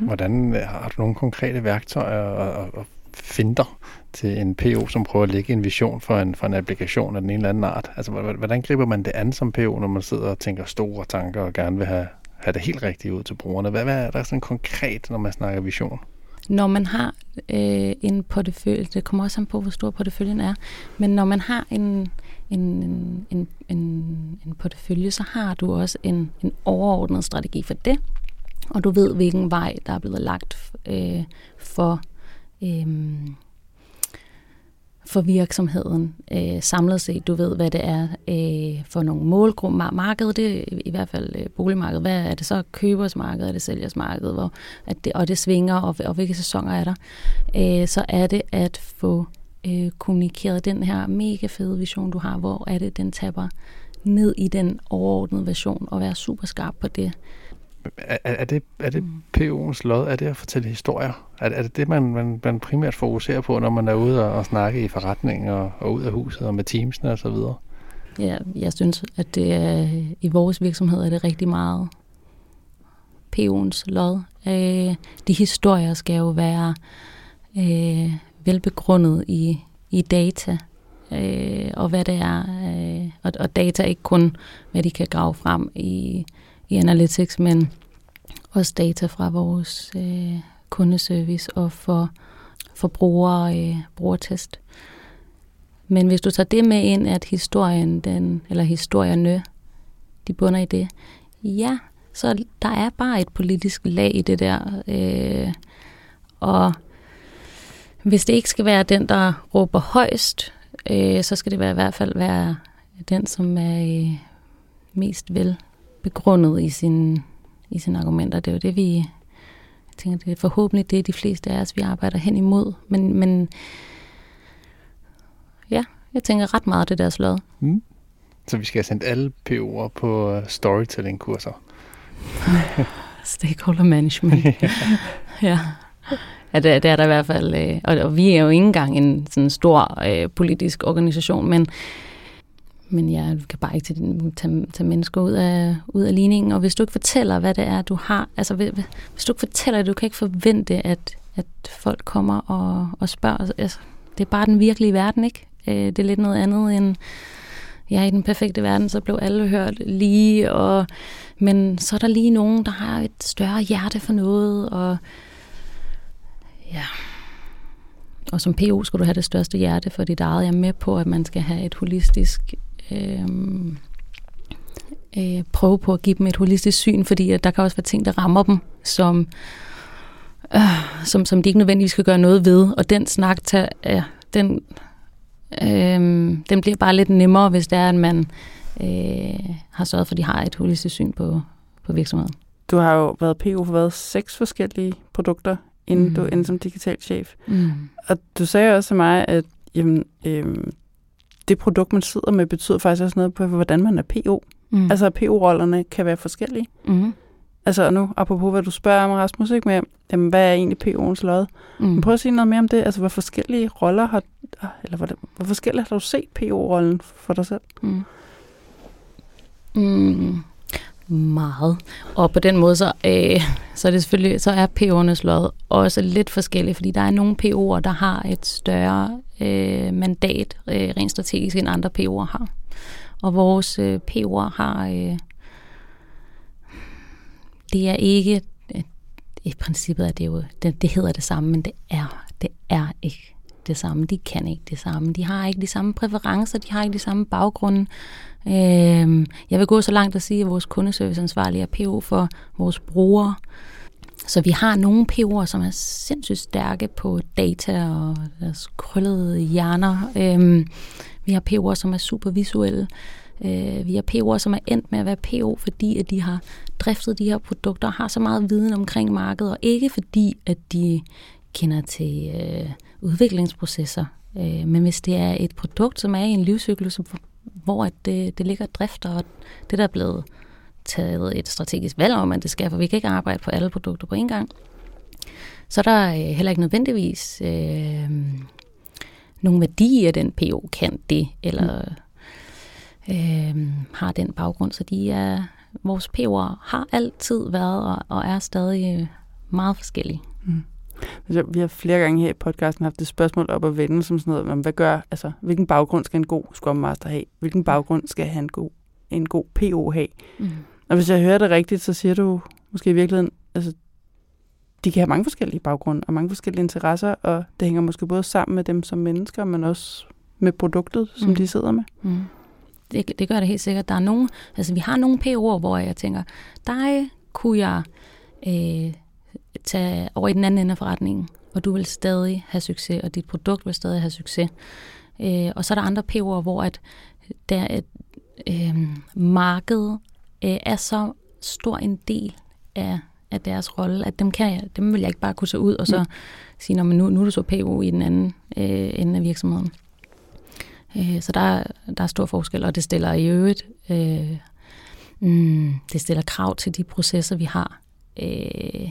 Hvordan øh, har du nogle konkrete værktøjer og, og finder til en PO, som prøver at lægge en vision for en, for en applikation af den ene eller anden art? Altså, hvordan griber man det an som PO, når man sidder og tænker store tanker og gerne vil have, have det helt rigtigt ud til brugerne? Hvad, hvad er der sådan konkret, når man snakker vision? Når man har øh, en portefølje, det kommer også an på, hvor stor porteføljen er, men når man har en, en, en, en, en portefølje, så har du også en, en overordnet strategi for det, og du ved, hvilken vej, der er blevet lagt øh, for øh, for virksomheden øh, samlet set. Du ved, hvad det er øh, for nogle målgrupper. Markedet, det er i hvert fald øh, boligmarkedet. Hvad er det så? Købersmarkedet, er det sælgersmarkedet? Hvor, at det, og det svinger, og, og hvilke sæsoner er der? Øh, så er det at få øh, kommunikeret den her mega fede vision, du har. Hvor er det, den tapper ned i den overordnede version, og være super skarp på det. Er, er det, er det mm. PO'ens lod? Er det at fortælle historier? Er, er det det, man, man, man primært fokuserer på, når man er ude og, og snakke i forretning og, og ud af huset og med teamsene og så videre? Ja, jeg synes, at det er, i vores virksomhed er det rigtig meget PO'ens lod. Øh, de historier skal jo være øh, velbegrundet i, i data, øh, og hvad det er. Øh, og, og data ikke kun, hvad de kan grave frem i i Analytics, men også data fra vores øh, kundeservice og for, for brugere, øh, brugertest. Men hvis du tager det med ind, at historien, den, eller historierne, de bunder i det, ja, så der er bare et politisk lag i det der. Øh, og hvis det ikke skal være den, der råber højst, øh, så skal det være, i hvert fald være den, som er øh, mest vel begrundet i sine, i sine argumenter. Det er jo det, vi jeg tænker, det er forhåbentlig det, de fleste af os, vi arbejder hen imod. Men, men ja, jeg tænker ret meget det der slået. Mm. Så vi skal have sendt alle PO'er på øh, storytelling-kurser. (laughs) Stakeholder management. (laughs) (laughs) ja. Ja, det, det er der i hvert fald. Øh, og, og vi er jo ikke engang en sådan stor øh, politisk organisation, men men jeg kan bare ikke tage, tage, tage mennesker ud af, ud af ligningen. Og hvis du ikke fortæller, hvad det er, du har, altså hvis du ikke fortæller det, du kan ikke forvente, at, at folk kommer og, og spørger. Altså, altså, det er bare den virkelige verden, ikke? Øh, det er lidt noget andet end, ja, i den perfekte verden, så blev alle hørt lige, og, men så er der lige nogen, der har et større hjerte for noget, og ja, og som PO skal du have det største hjerte for dit eget. Jeg er med på, at man skal have et holistisk øh, øh, prøve på at give dem et holistisk syn, fordi at der kan også være ting, der rammer dem, som, øh, som, som de ikke nødvendigvis skal gøre noget ved. Og den snak, tager, øh, den, øh, den bliver bare lidt nemmere, hvis det er, at man øh, har sørget for, at de har et holistisk syn på, på virksomheden. Du har jo været PO for været seks forskellige produkter, inden mm. du endte som digital chef. Mm. Og du sagde også til mig, at jamen, øhm, det produkt, man sidder med, betyder faktisk også noget på, hvordan man er PO. Mm. Altså, PO-rollerne kan være forskellige. Mm. Altså, nu, apropos hvad du spørger om, Rasmus, ikke med, jamen, hvad er egentlig PO'ens lod? Mm. Men prøv at sige noget mere om det. Altså, hvor forskellige roller har, eller hvor, hvor forskelligt har du set PO-rollen for dig selv? Mm. Mm. Meget. Og på den måde, så, øh, så er det selvfølgelig, så er PO'ernes lod også lidt forskellige, fordi der er nogle PO'er, der har et større øh, mandat øh, rent strategisk, end andre PO'er har. Og vores øh, PO'er har, øh, det er ikke, øh, i princippet er det jo, det, det hedder det samme, men det er, det er ikke det samme. De kan ikke det samme. De har ikke de samme præferencer, de har ikke de samme baggrunde. Øh, jeg vil gå så langt at sige, at vores kundeserviceansvarlige er PO for vores brugere. Så vi har nogle PO'er, som er sindssygt stærke på data og deres krøllede hjerner. Øhm, vi har PO'er, som er super visuelle. Øh, vi har PO'er, som er endt med at være PO, fordi at de har driftet de her produkter og har så meget viden omkring markedet, og ikke fordi, at de kender til øh, udviklingsprocesser. Øh, men hvis det er et produkt, som er i en livscyklus, hvor at det, det ligger drifter, og det der er blevet taget et strategisk valg om, at det skal, for vi kan ikke arbejde på alle produkter på én gang, så er der øh, heller ikke nødvendigvis øh, nogen værdi af den PO kan det, eller øh, har den baggrund. Så de er, vores PO'er har altid været og, og er stadig meget forskellige. Mm. Vi har flere gange her i podcasten haft det spørgsmål op at vende, som sådan noget, hvad gør, altså, hvilken baggrund skal en god Scrum Master have? Hvilken baggrund skal han en god, en god PO have? Mm. Og hvis jeg hører det rigtigt, så siger du måske i virkeligheden, altså, de kan have mange forskellige baggrunde og mange forskellige interesser, og det hænger måske både sammen med dem som mennesker, men også med produktet, som mm. de sidder med. Mm. Det, det gør det helt sikkert. Der er nogen, altså vi har nogle PO'er, hvor jeg tænker, dig kunne jeg øh, tage over i den anden ende af forretningen, og du vil stadig have succes, og dit produkt vil stadig have succes. Øh, og så er der andre PO'er, hvor at der et, øh, markedet øh, er så stor en del af, af deres rolle, at dem, kan jeg, dem vil jeg ikke bare kunne tage ud og så mm. sige, at nu, nu er du så PO i den anden øh, ende af virksomheden. Øh, så der, der er stor forskel, og det stiller i øvrigt øh, mm, det stiller krav til de processer, vi har. Øh,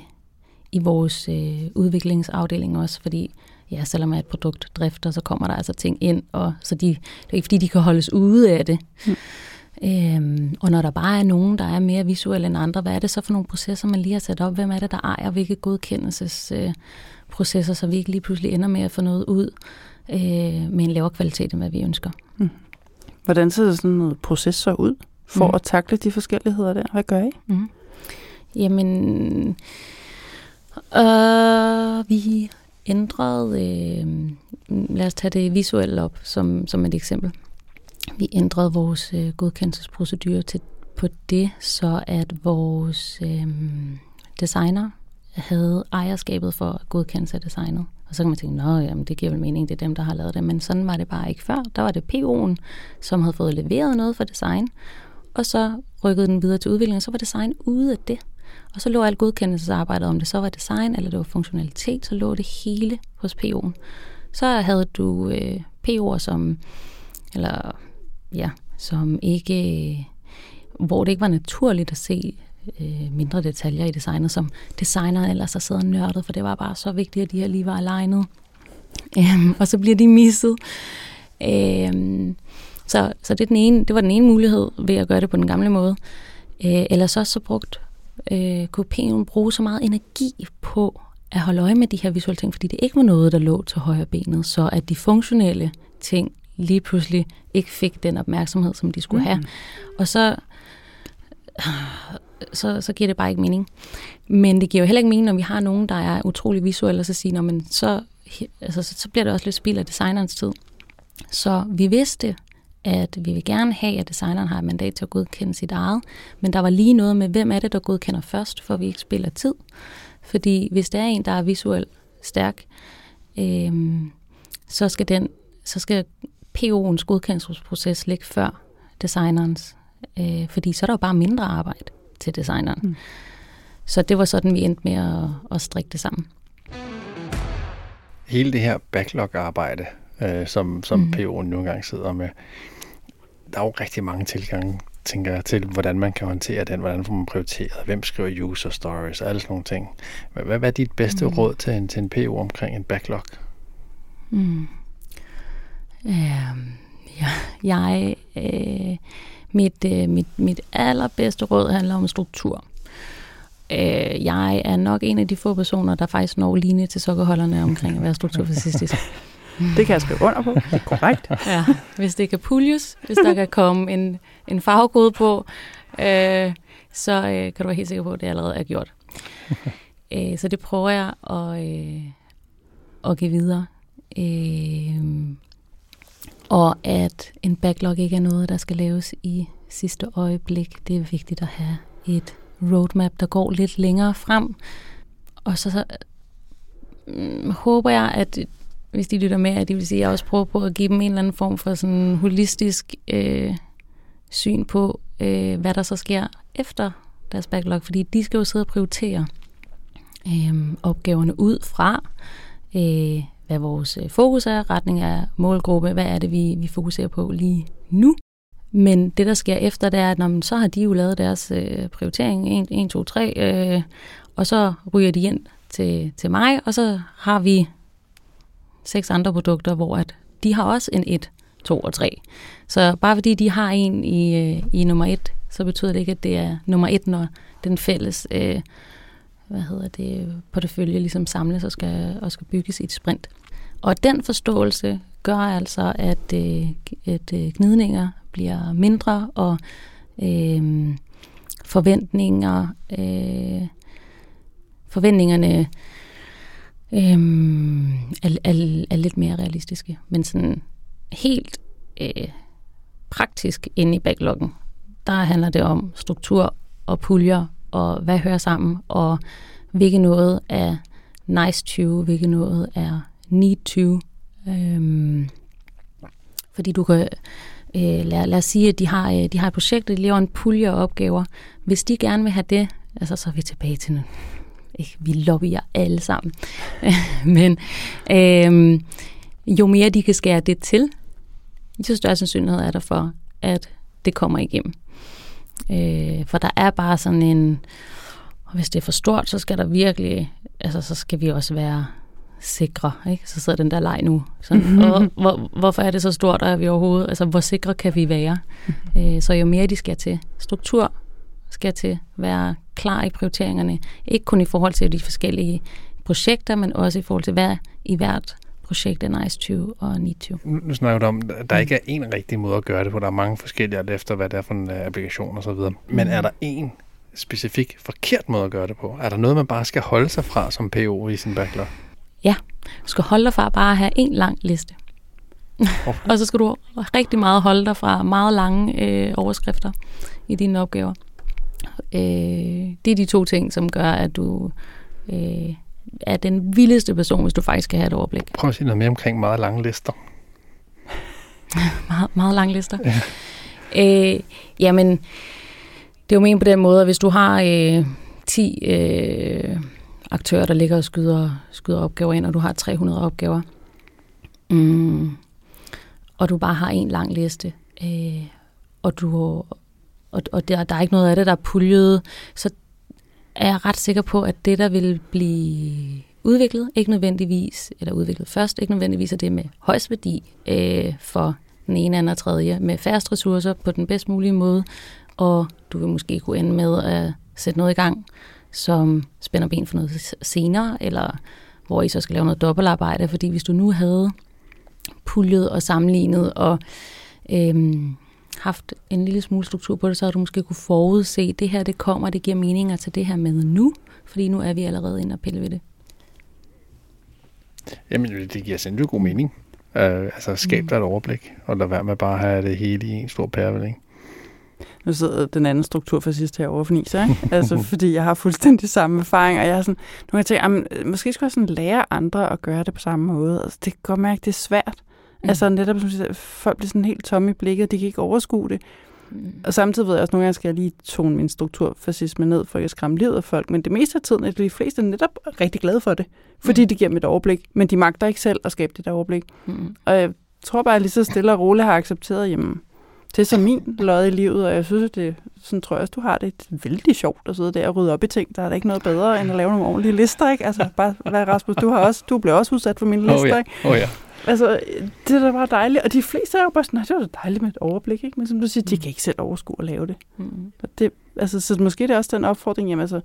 i vores øh, udviklingsafdeling også, fordi ja, selvom et produkt drifter, så kommer der altså ting ind, og så de, det er ikke fordi, de kan holdes ude af det. Mm. Øhm, og når der bare er nogen, der er mere visuelle end andre, hvad er det så for nogle processer, man lige har sat op? Hvem er det, der ejer hvilke godkendelsesprocesser, øh, så vi ikke lige pludselig ender med at få noget ud øh, med en lavere kvalitet, end hvad vi ønsker? Mm. Hvordan ser sådan noget proces så ud for mm. at takle de forskelligheder der? Hvad gør I? Mm. Jamen, Uh, vi ændrede, øh, lad os tage det visuelle op som, som et eksempel. Vi ændrede vores øh, godkendelsesprocedur til på det, så at vores øh, designer havde ejerskabet for godkendelse af designet. Og så kan man tænke, nå, jamen, det giver vel mening, det er dem, der har lavet det. Men sådan var det bare ikke før. Der var det PO'en, som havde fået leveret noget for design, og så rykkede den videre til udvikling, og så var design ude af det. Og så lå alt godkendelsesarbejdet, om det så var design eller det var funktionalitet, så lå det hele hos PO'en. Så havde du øh, PO'er, som, eller, ja, som ikke, øh, hvor det ikke var naturligt at se øh, mindre detaljer i designet, som designeren ellers har siddet nørdet, for det var bare så vigtigt, at de her lige var alignet. Øhm, og så bliver de misset. Øhm, så, så det, er den ene, det var den ene mulighed ved at gøre det på den gamle måde. Øh, eller så så brugt øh, kunne bruge så meget energi på at holde øje med de her visuelle ting, fordi det ikke var noget, der lå til højre benet, så at de funktionelle ting lige pludselig ikke fik den opmærksomhed, som de skulle mm. have. Og så, så, så giver det bare ikke mening. Men det giver jo heller ikke mening, når vi har nogen, der er utrolig visuelle, og så siger, men så, altså, så, så bliver det også lidt spild af designerens tid. Så vi vidste, at vi vil gerne have, at designeren har et mandat til at godkende sit eget, men der var lige noget med, hvem er det, der godkender først, for vi ikke spiller tid. Fordi hvis der er en, der er visuelt stærk, øh, så skal den, så skal PO'ens godkendelsesproces ligge før designerens, øh, fordi så er der jo bare mindre arbejde til designeren. Mm. Så det var sådan, vi endte med at, at strikke det sammen. Hele det her backlog-arbejde, øh, som, som mm. PO'en nogle gange sidder med, der er jo rigtig mange tilgange, tænker jeg, til, hvordan man kan håndtere den, hvordan får man prioriteret, hvem skriver user stories, alle sådan nogle ting. Hvad, hvad er dit bedste mm. råd til en, til en PO omkring en backlog? Mm. Um, ja, jeg, øh, mit, øh, mit, mit allerbedste råd handler om struktur. Øh, jeg er nok en af de få personer, der faktisk når linje til sokkerholderne omkring at være strukturfascistisk. (laughs) Det kan jeg skrive under på. Korrekt. (laughs) Ja, hvis det kan puljes, hvis der kan komme en, en farvekode på, øh, så øh, kan du være helt sikker på, at det allerede er gjort. (laughs) øh, så det prøver jeg at, øh, at give videre. Øh, og at en backlog ikke er noget, der skal laves i sidste øjeblik. Det er vigtigt at have et roadmap, der går lidt længere frem. Og så, så øh, håber jeg, at hvis de lytter med, at de vil sige, at jeg også prøver på at give dem en eller anden form for sådan holistisk øh, syn på, øh, hvad der så sker efter deres backlog, fordi de skal jo sidde og prioritere øh, opgaverne ud fra, øh, hvad vores øh, fokus er, retning er, målgruppe, hvad er det, vi, vi fokuserer på lige nu. Men det, der sker efter, det er, at når man, så har de jo lavet deres øh, prioritering 1, 1 2, 3, øh, og så ryger de ind til, til mig, og så har vi seks andre produkter, hvor at de har også en 1, 2 og 3. Så bare fordi de har en i, øh, i nummer 1, så betyder det ikke, at det er nummer 1, når den fælles øh, hvad hedder det, portefølje ligesom samles og skal, og skal bygges i et sprint. Og den forståelse gør altså, at, øh, at øh, gnidninger bliver mindre, og øh, forventninger, øh, forventningerne øhm, er, er, er lidt mere realistiske. Men sådan helt øh, praktisk inde i backloggen, der handler det om struktur og puljer, og hvad hører sammen, og hvilket noget er nice to, hvilket noget er need to. Øhm, fordi du kan, øh, lad, lad os sige, at de har, øh, de har et projekt, de laver en pulje af opgaver. Hvis de gerne vil have det, altså så er vi tilbage til ikke, vi lobbyer alle sammen. (laughs) Men øh, jo mere de kan skære det til, jo større sandsynlighed er der for, at det kommer igennem. Øh, for der er bare sådan en, og hvis det er for stort, så skal der virkelig, altså så skal vi også være sikre, ikke? Så sidder den der leg nu. Sådan, (laughs) og, hvor, hvorfor er det så stort, er vi overhovedet, altså hvor sikre kan vi være? Mm-hmm. Øh, så jo mere de skal til struktur, skal til være klar i prioriteringerne. Ikke kun i forhold til de forskellige projekter, men også i forhold til, hvad i hvert projekt er nice to og need to. Nu snakker du om, at der ikke er en rigtig måde at gøre det på. Der er mange forskellige alt efter, hvad det er for en øh, applikation og så videre. Men er der en specifik forkert måde at gøre det på? Er der noget, man bare skal holde sig fra som PO i sin backlog? Ja, du skal holde dig fra bare at have en lang liste. Okay. (laughs) og så skal du rigtig meget holde dig fra meget lange øh, overskrifter i dine opgaver. Øh, det er de to ting, som gør, at du øh, er den vildeste person, hvis du faktisk skal have et overblik. Prøv at sige noget mere omkring meget lange lister. (laughs) meget, meget lange lister? Ja. Øh, jamen, det er jo men på den måde, at hvis du har øh, 10 øh, aktører, der ligger og skyder, skyder opgaver ind, og du har 300 opgaver, mm, og du bare har en lang liste, øh, og du og, og der, der er ikke noget af det, der er puljet, så er jeg ret sikker på, at det, der vil blive udviklet, ikke nødvendigvis, eller udviklet først, ikke nødvendigvis er det med højst værdi øh, for den ene, anden og tredje, med færrest ressourcer på den bedst mulige måde, og du vil måske kunne ende med at sætte noget i gang, som spænder ben for noget senere, eller hvor I så skal lave noget dobbeltarbejde, fordi hvis du nu havde puljet og sammenlignet og øhm, haft en lille smule struktur på det, så havde du måske kunne forudse, det her det kommer, det giver mening at tage det her med nu, fordi nu er vi allerede inde og pille ved det. Jamen, det giver sindssygt god mening. Øh, altså skab Mm. dig et overblik, og lad være med bare at have det hele i en stor pærevælling. Nu sidder den anden struktur for sidst her over fniser, ikke? (laughs) Altså, fordi jeg har fuldstændig samme erfaring, og jeg har sådan, nu kan jeg tænke, jamen, måske skulle jeg sådan lære andre at gøre det på samme måde. Altså, det kan godt mærke, det er svært. Mm. Altså netop, som folk bliver sådan helt tomme i blikket, de kan ikke overskue det. Mm. Og samtidig ved jeg også, at nogle gange skal jeg lige tone min strukturfascisme ned, for at jeg skræmme livet af folk. Men det meste af tiden er de fleste netop rigtig glade for det, fordi Mm. det giver dem et overblik. Men de magter ikke selv at skabe det der overblik. Mm. Og jeg tror bare, at jeg lige så stille og roligt har accepteret, jamen, det er så min lod i livet, og jeg synes, at det, sådan tror jeg også, du har det. Det er vældig sjovt at sidde der og rydde op i ting. Der er da ikke noget bedre, end at lave nogle ordentlige lister, ikke? Altså, bare, hvad Rasmus, du har også, du blev også udsat for mine lister, Åh ja, ikke? oh, ja. Altså, det er da bare dejligt. Og de fleste er jo bare sådan, "Nej, det var da dejligt med et overblik, ikke? Men som du siger, de kan ikke selv overskue at lave det. Mm. Og det altså, så måske det er også den opfordring, jamen altså,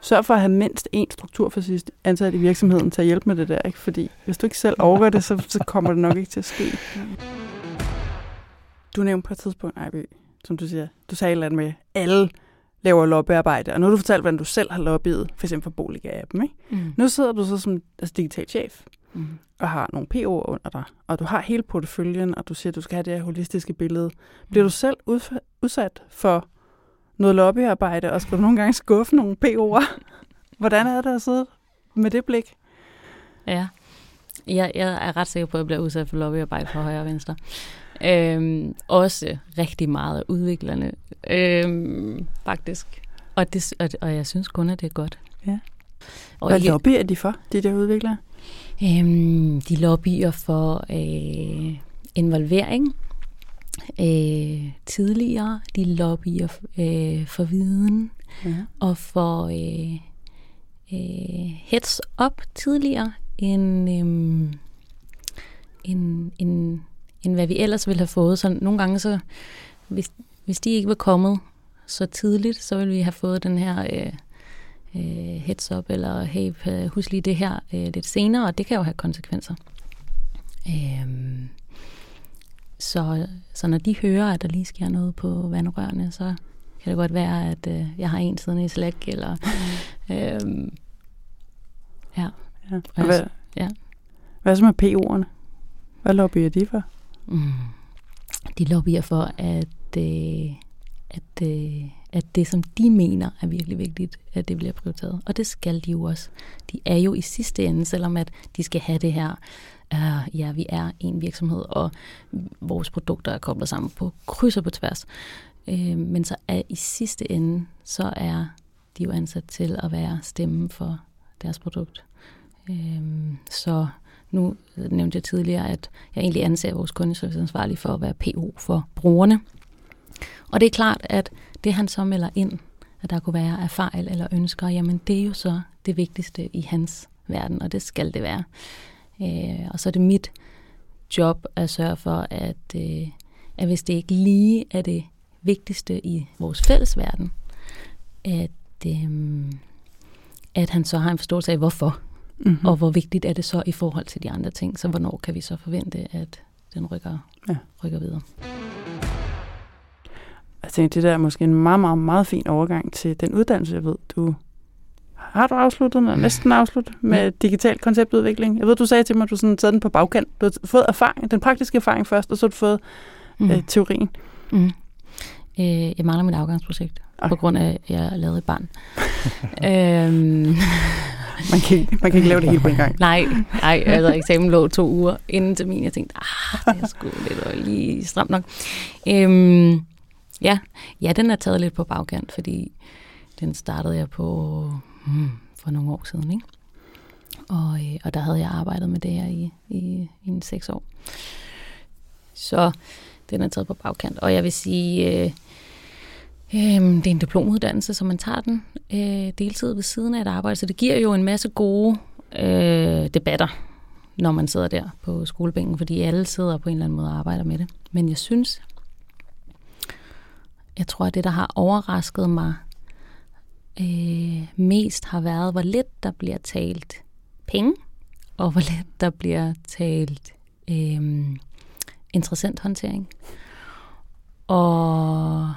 sørg for at have mindst én strukturfascist ansat i virksomheden til at hjælpe med det der, ikke? Fordi hvis du ikke selv overgår det, så, så kommer det nok ikke til at ske. Du nævnte på et tidspunkt, Ejby, som du siger, du sagde et eller andet med, alle laver lobbyarbejde, og nu har du fortalt, hvordan du selv har lobbyet, for eksempel for Boliga-appen, ikke? Mm. Nu sidder du så som altså, digital chef, Mm. og har nogle PO'er under dig, og du har hele porteføljen, og du siger, at du skal have det her holistiske billede. Bliver du selv udsat for noget lobbyarbejde, og skal du nogle gange skuffe nogle PO'er? (laughs) Hvordan er det at sidde med det blik? Ja. Jeg, jeg er ret sikker på, at jeg bliver udsat for lobbyarbejde fra højre og venstre. Øhm, også rigtig meget udviklerne, øhm, faktisk. Og, det, og, og jeg synes kun, at det er godt. Ja. Og Hvad ikke, lobby er de for, de der udviklere? Øhm, de lobbyer for øh, involvering øh, tidligere. De lobbyer øh, for viden Ja. og for øh, øh, heads up tidligere end, øh, end, end, end hvad vi ellers ville have fået. Så nogle gange, så, hvis, hvis de ikke var kommet så tidligt, så ville vi have fået den her øh, øh, heads up, eller hey, øh, husk lige det her øh, lidt senere, og det kan jo have konsekvenser. Øh, så, så når de hører, at der lige sker noget på vandrørene, så kan det godt være, at øh, jeg har en siden i Slack, eller... (laughs) øhm, ja. Ja. Og hvad, ja. hvad så med PO'erne? Hvad lobbyer de for? Mm. De lobbyer for, at, øh, at, øh, at det, som de mener er virkelig vigtigt, at det bliver prioriteret. Og det skal de jo også. De er jo i sidste ende, selvom at de skal have det her, uh, ja, vi er en virksomhed, og vores produkter er koblet sammen på kryds og på tværs. Uh, men så er i sidste ende, så er de jo ansat til at være stemme for deres produkt. Uh, så nu nævnte jeg tidligere, at jeg egentlig anser vores kundeserviceansvarlige for at være PO for brugerne. Og det er klart, at det han så melder ind, at der kunne være af fejl eller ønsker, jamen det er jo så det vigtigste i hans verden, og det skal det være. Øh, og så er det mit job at sørge for, at, øh, at hvis det ikke lige er det vigtigste i vores fælles verden, at, øh, at han så har en forståelse af, hvorfor. Mm-hmm. Og hvor vigtigt er det så i forhold til de andre ting? Så hvornår kan vi så forvente, at den rykker, Ja. rykker videre? Jeg tænkte, det der er måske en meget, meget, meget fin overgang til den uddannelse, jeg ved, du har du afsluttet, eller næsten afsluttet, med Ja. digital konceptudvikling. Jeg ved, du sagde til mig, at du sådan taget den på bagkant. Du har fået erfaring, den praktiske erfaring først, og så har du fået mm. øh, teorien. Mm. Øh, jeg mangler mit afgangsprojekt, Okay. på grund af, at jeg lavede et barn. (laughs) øhm, Man kan, man kan ikke lave det hele på en gang. nej, nej, altså eksamen lå to uger inden termin. Jeg tænkte, ah, det er sgu lidt og lige stramt nok. Øhm, ja, ja, den er taget lidt på bagkant, fordi den startede jeg på hmm, for nogle år siden, ikke? Og, øh, og der havde jeg arbejdet med det her i, i, i en seks år. Så den er taget på bagkant. Og jeg vil sige, øh, øh, det er en diplomuddannelse, så man tager den øh, deltid ved siden af et arbejde. Så det giver jo en masse gode øh, debatter, når man sidder der på skolebænken, fordi alle sidder på en eller anden måde og arbejder med det. Men jeg synes, jeg tror, at det, der har overrasket mig øh, mest, har været, hvor lidt der bliver talt penge, og hvor lidt der bliver talt øh, interessant håndtering. Og,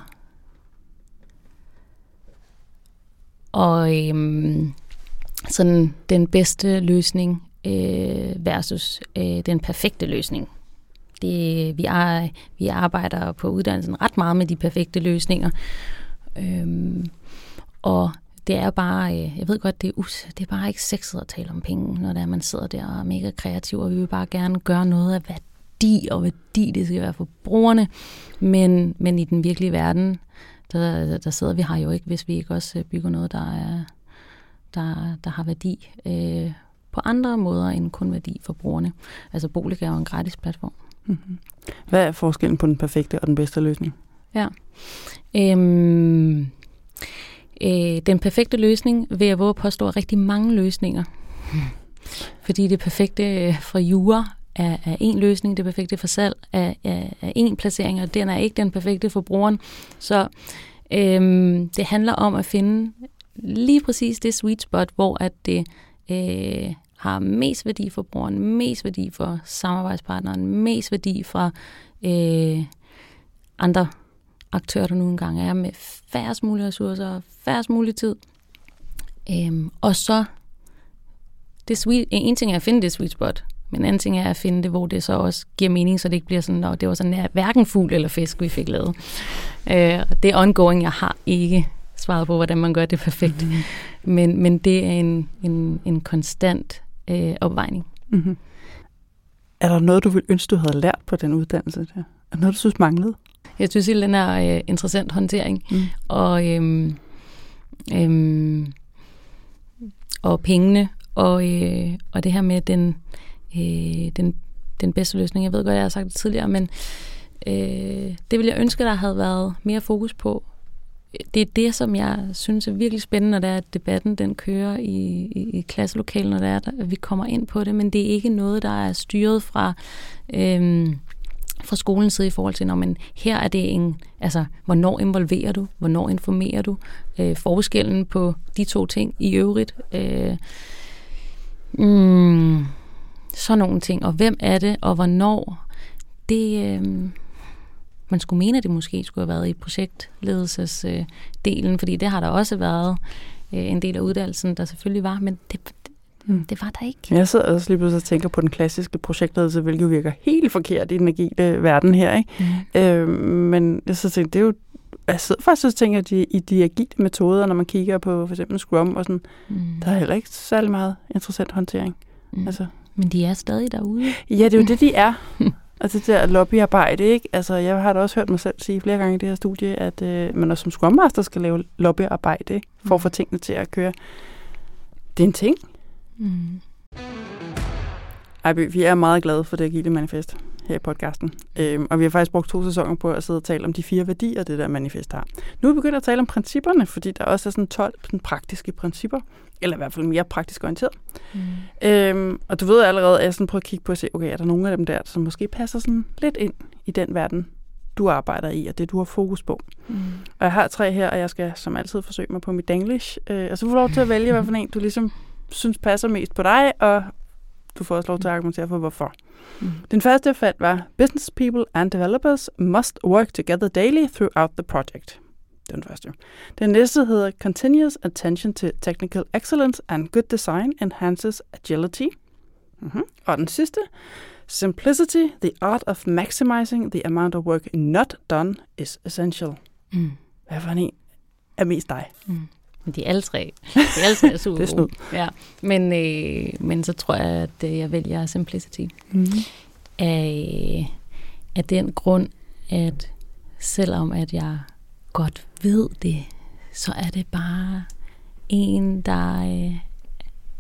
og øh, sådan den bedste løsning øh, versus øh, den perfekte løsning. Det, vi, er, vi arbejder på uddannelsen ret meget med de perfekte løsninger. Øhm, og det er bare, øh, jeg ved godt, det er, us, det er bare ikke sexet at tale om penge, når det er, man sidder der og er mega kreativ, og vi vil bare gerne gøre noget af værdi, og værdi det skal være for brugerne. Men, men i den virkelige verden, der, der sidder vi her jo ikke, hvis vi ikke også bygger noget, der, er, der, der har værdi øh, på andre måder end kun værdi for brugerne. Altså Bolig er jo en gratis platform. Mm-hmm. Hvad er forskellen på den perfekte og den bedste løsning? Ja. Øhm, øh, den perfekte løsning vil jeg våge at påstå er rigtig mange løsninger. (laughs) Fordi det perfekte øh, for jura er, er en løsning, det perfekte for salg er, er, er en placering, og den er ikke den perfekte for brugeren. Så øhm, det handler om at finde lige præcis det sweet spot, hvor at det øh, har mest værdi for brugeren, mest værdi for samarbejdspartneren, mest værdi for øh, andre aktører, der nu engang er med færrest mulige ressourcer, færrest mulig tid. Øhm, og så, det sweet, en ting er at finde det sweet spot, men en anden ting er at finde det, hvor det så også giver mening, så det ikke bliver sådan, at det var sådan hverken fugl eller fisk, vi fik lavet. Øh, det er ongoing, jeg har ikke svaret på, hvordan man gør det perfekt. Mm-hmm. Men, men det er en, en, en konstant øh, opvejning. Mm-hmm. Er der noget, du vil ønske, du havde lært på den uddannelse? Der? Er der noget, du synes manglede? Jeg synes, at den er øh, interessant håndtering. Mm. Og, øhm, øhm, og pengene, og, øh, og det her med den, øh, den, den bedste løsning. Jeg ved godt, jeg har sagt det tidligere, men øh, det ville jeg ønske, der havde været mere fokus på det er det, som jeg synes er virkelig spændende, når det er, at debatten den kører i, i, i klasselokalen, når det er, at vi kommer ind på det, men det er ikke noget, der er styret fra, øhm, fra skolens side i forhold til, når man her er det en, altså, hvornår involverer du, hvornår informerer du, øh, forskellen på de to ting i øvrigt, øh, mm, sådan nogle ting, og hvem er det, og hvornår, det, øh, man skulle mene, at det måske skulle have været i projektledelsesdelen, fordi det har der også været øh, en del af uddannelsen, der selvfølgelig var, men det, Mm. Det var der ikke. Jeg sidder også lige pludselig og tænker på den klassiske projektledelse, hvilket virker helt forkert i den agile verden her. Ikke? Mm. Øh, men jeg så tænkte, det er jo jeg sidder faktisk og tænker, at de, i de agile metoder, når man kigger på for eksempel Scrum, og sådan, mm. der er heller ikke særlig meget interessant håndtering. Mm. Altså. Men de er stadig derude. Ja, det er jo det, de er. (laughs) Og det der lobbyarbejde, ikke? Altså, jeg har da også hørt mig selv sige flere gange i det her studie, at øh, man også som Scrum Master skal lave lobbyarbejde, ikke? For at få mm. tingene til at køre. Det er en ting. Mm. Ejby, vi er meget glade for det agile manifest her i podcasten. Øhm, og vi har faktisk brugt to sæsoner på at sidde og tale om de fire værdier, det der manifest har. Nu er vi begyndt at tale om principperne, fordi der også er sådan 12 sådan praktiske principper, eller i hvert fald mere praktisk orienteret. Mm. Øhm, og du ved allerede, at jeg sådan prøver at kigge på at se, okay, er der nogle af dem der, som måske passer sådan lidt ind i den verden, du arbejder i, og det du har fokus på. Mm. Og jeg har tre her, og jeg skal som altid forsøge mig på mit English. Øh, og så får du lov til at vælge, hvad for en du ligesom synes passer mest på dig, og du får også lov til at argumentere for, hvorfor. Mm. Den første fald var, Business people and developers must work together daily throughout the project. Den første. Den næste hedder Continuous attention to technical excellence and good design enhances agility. Mm-hmm. Og den sidste, Simplicity, the art of maximizing the amount of work not done is essential. Mm. Hvad for en er mest dig? Mm. De er alle tre. De er alle tre (laughs) super det er gode. Ja. Men, øh, men så tror jeg, at øh, jeg vælger Simplicity. Mm. Af, af den grund, at selvom at jeg godt ved det, så er det bare en, der øh,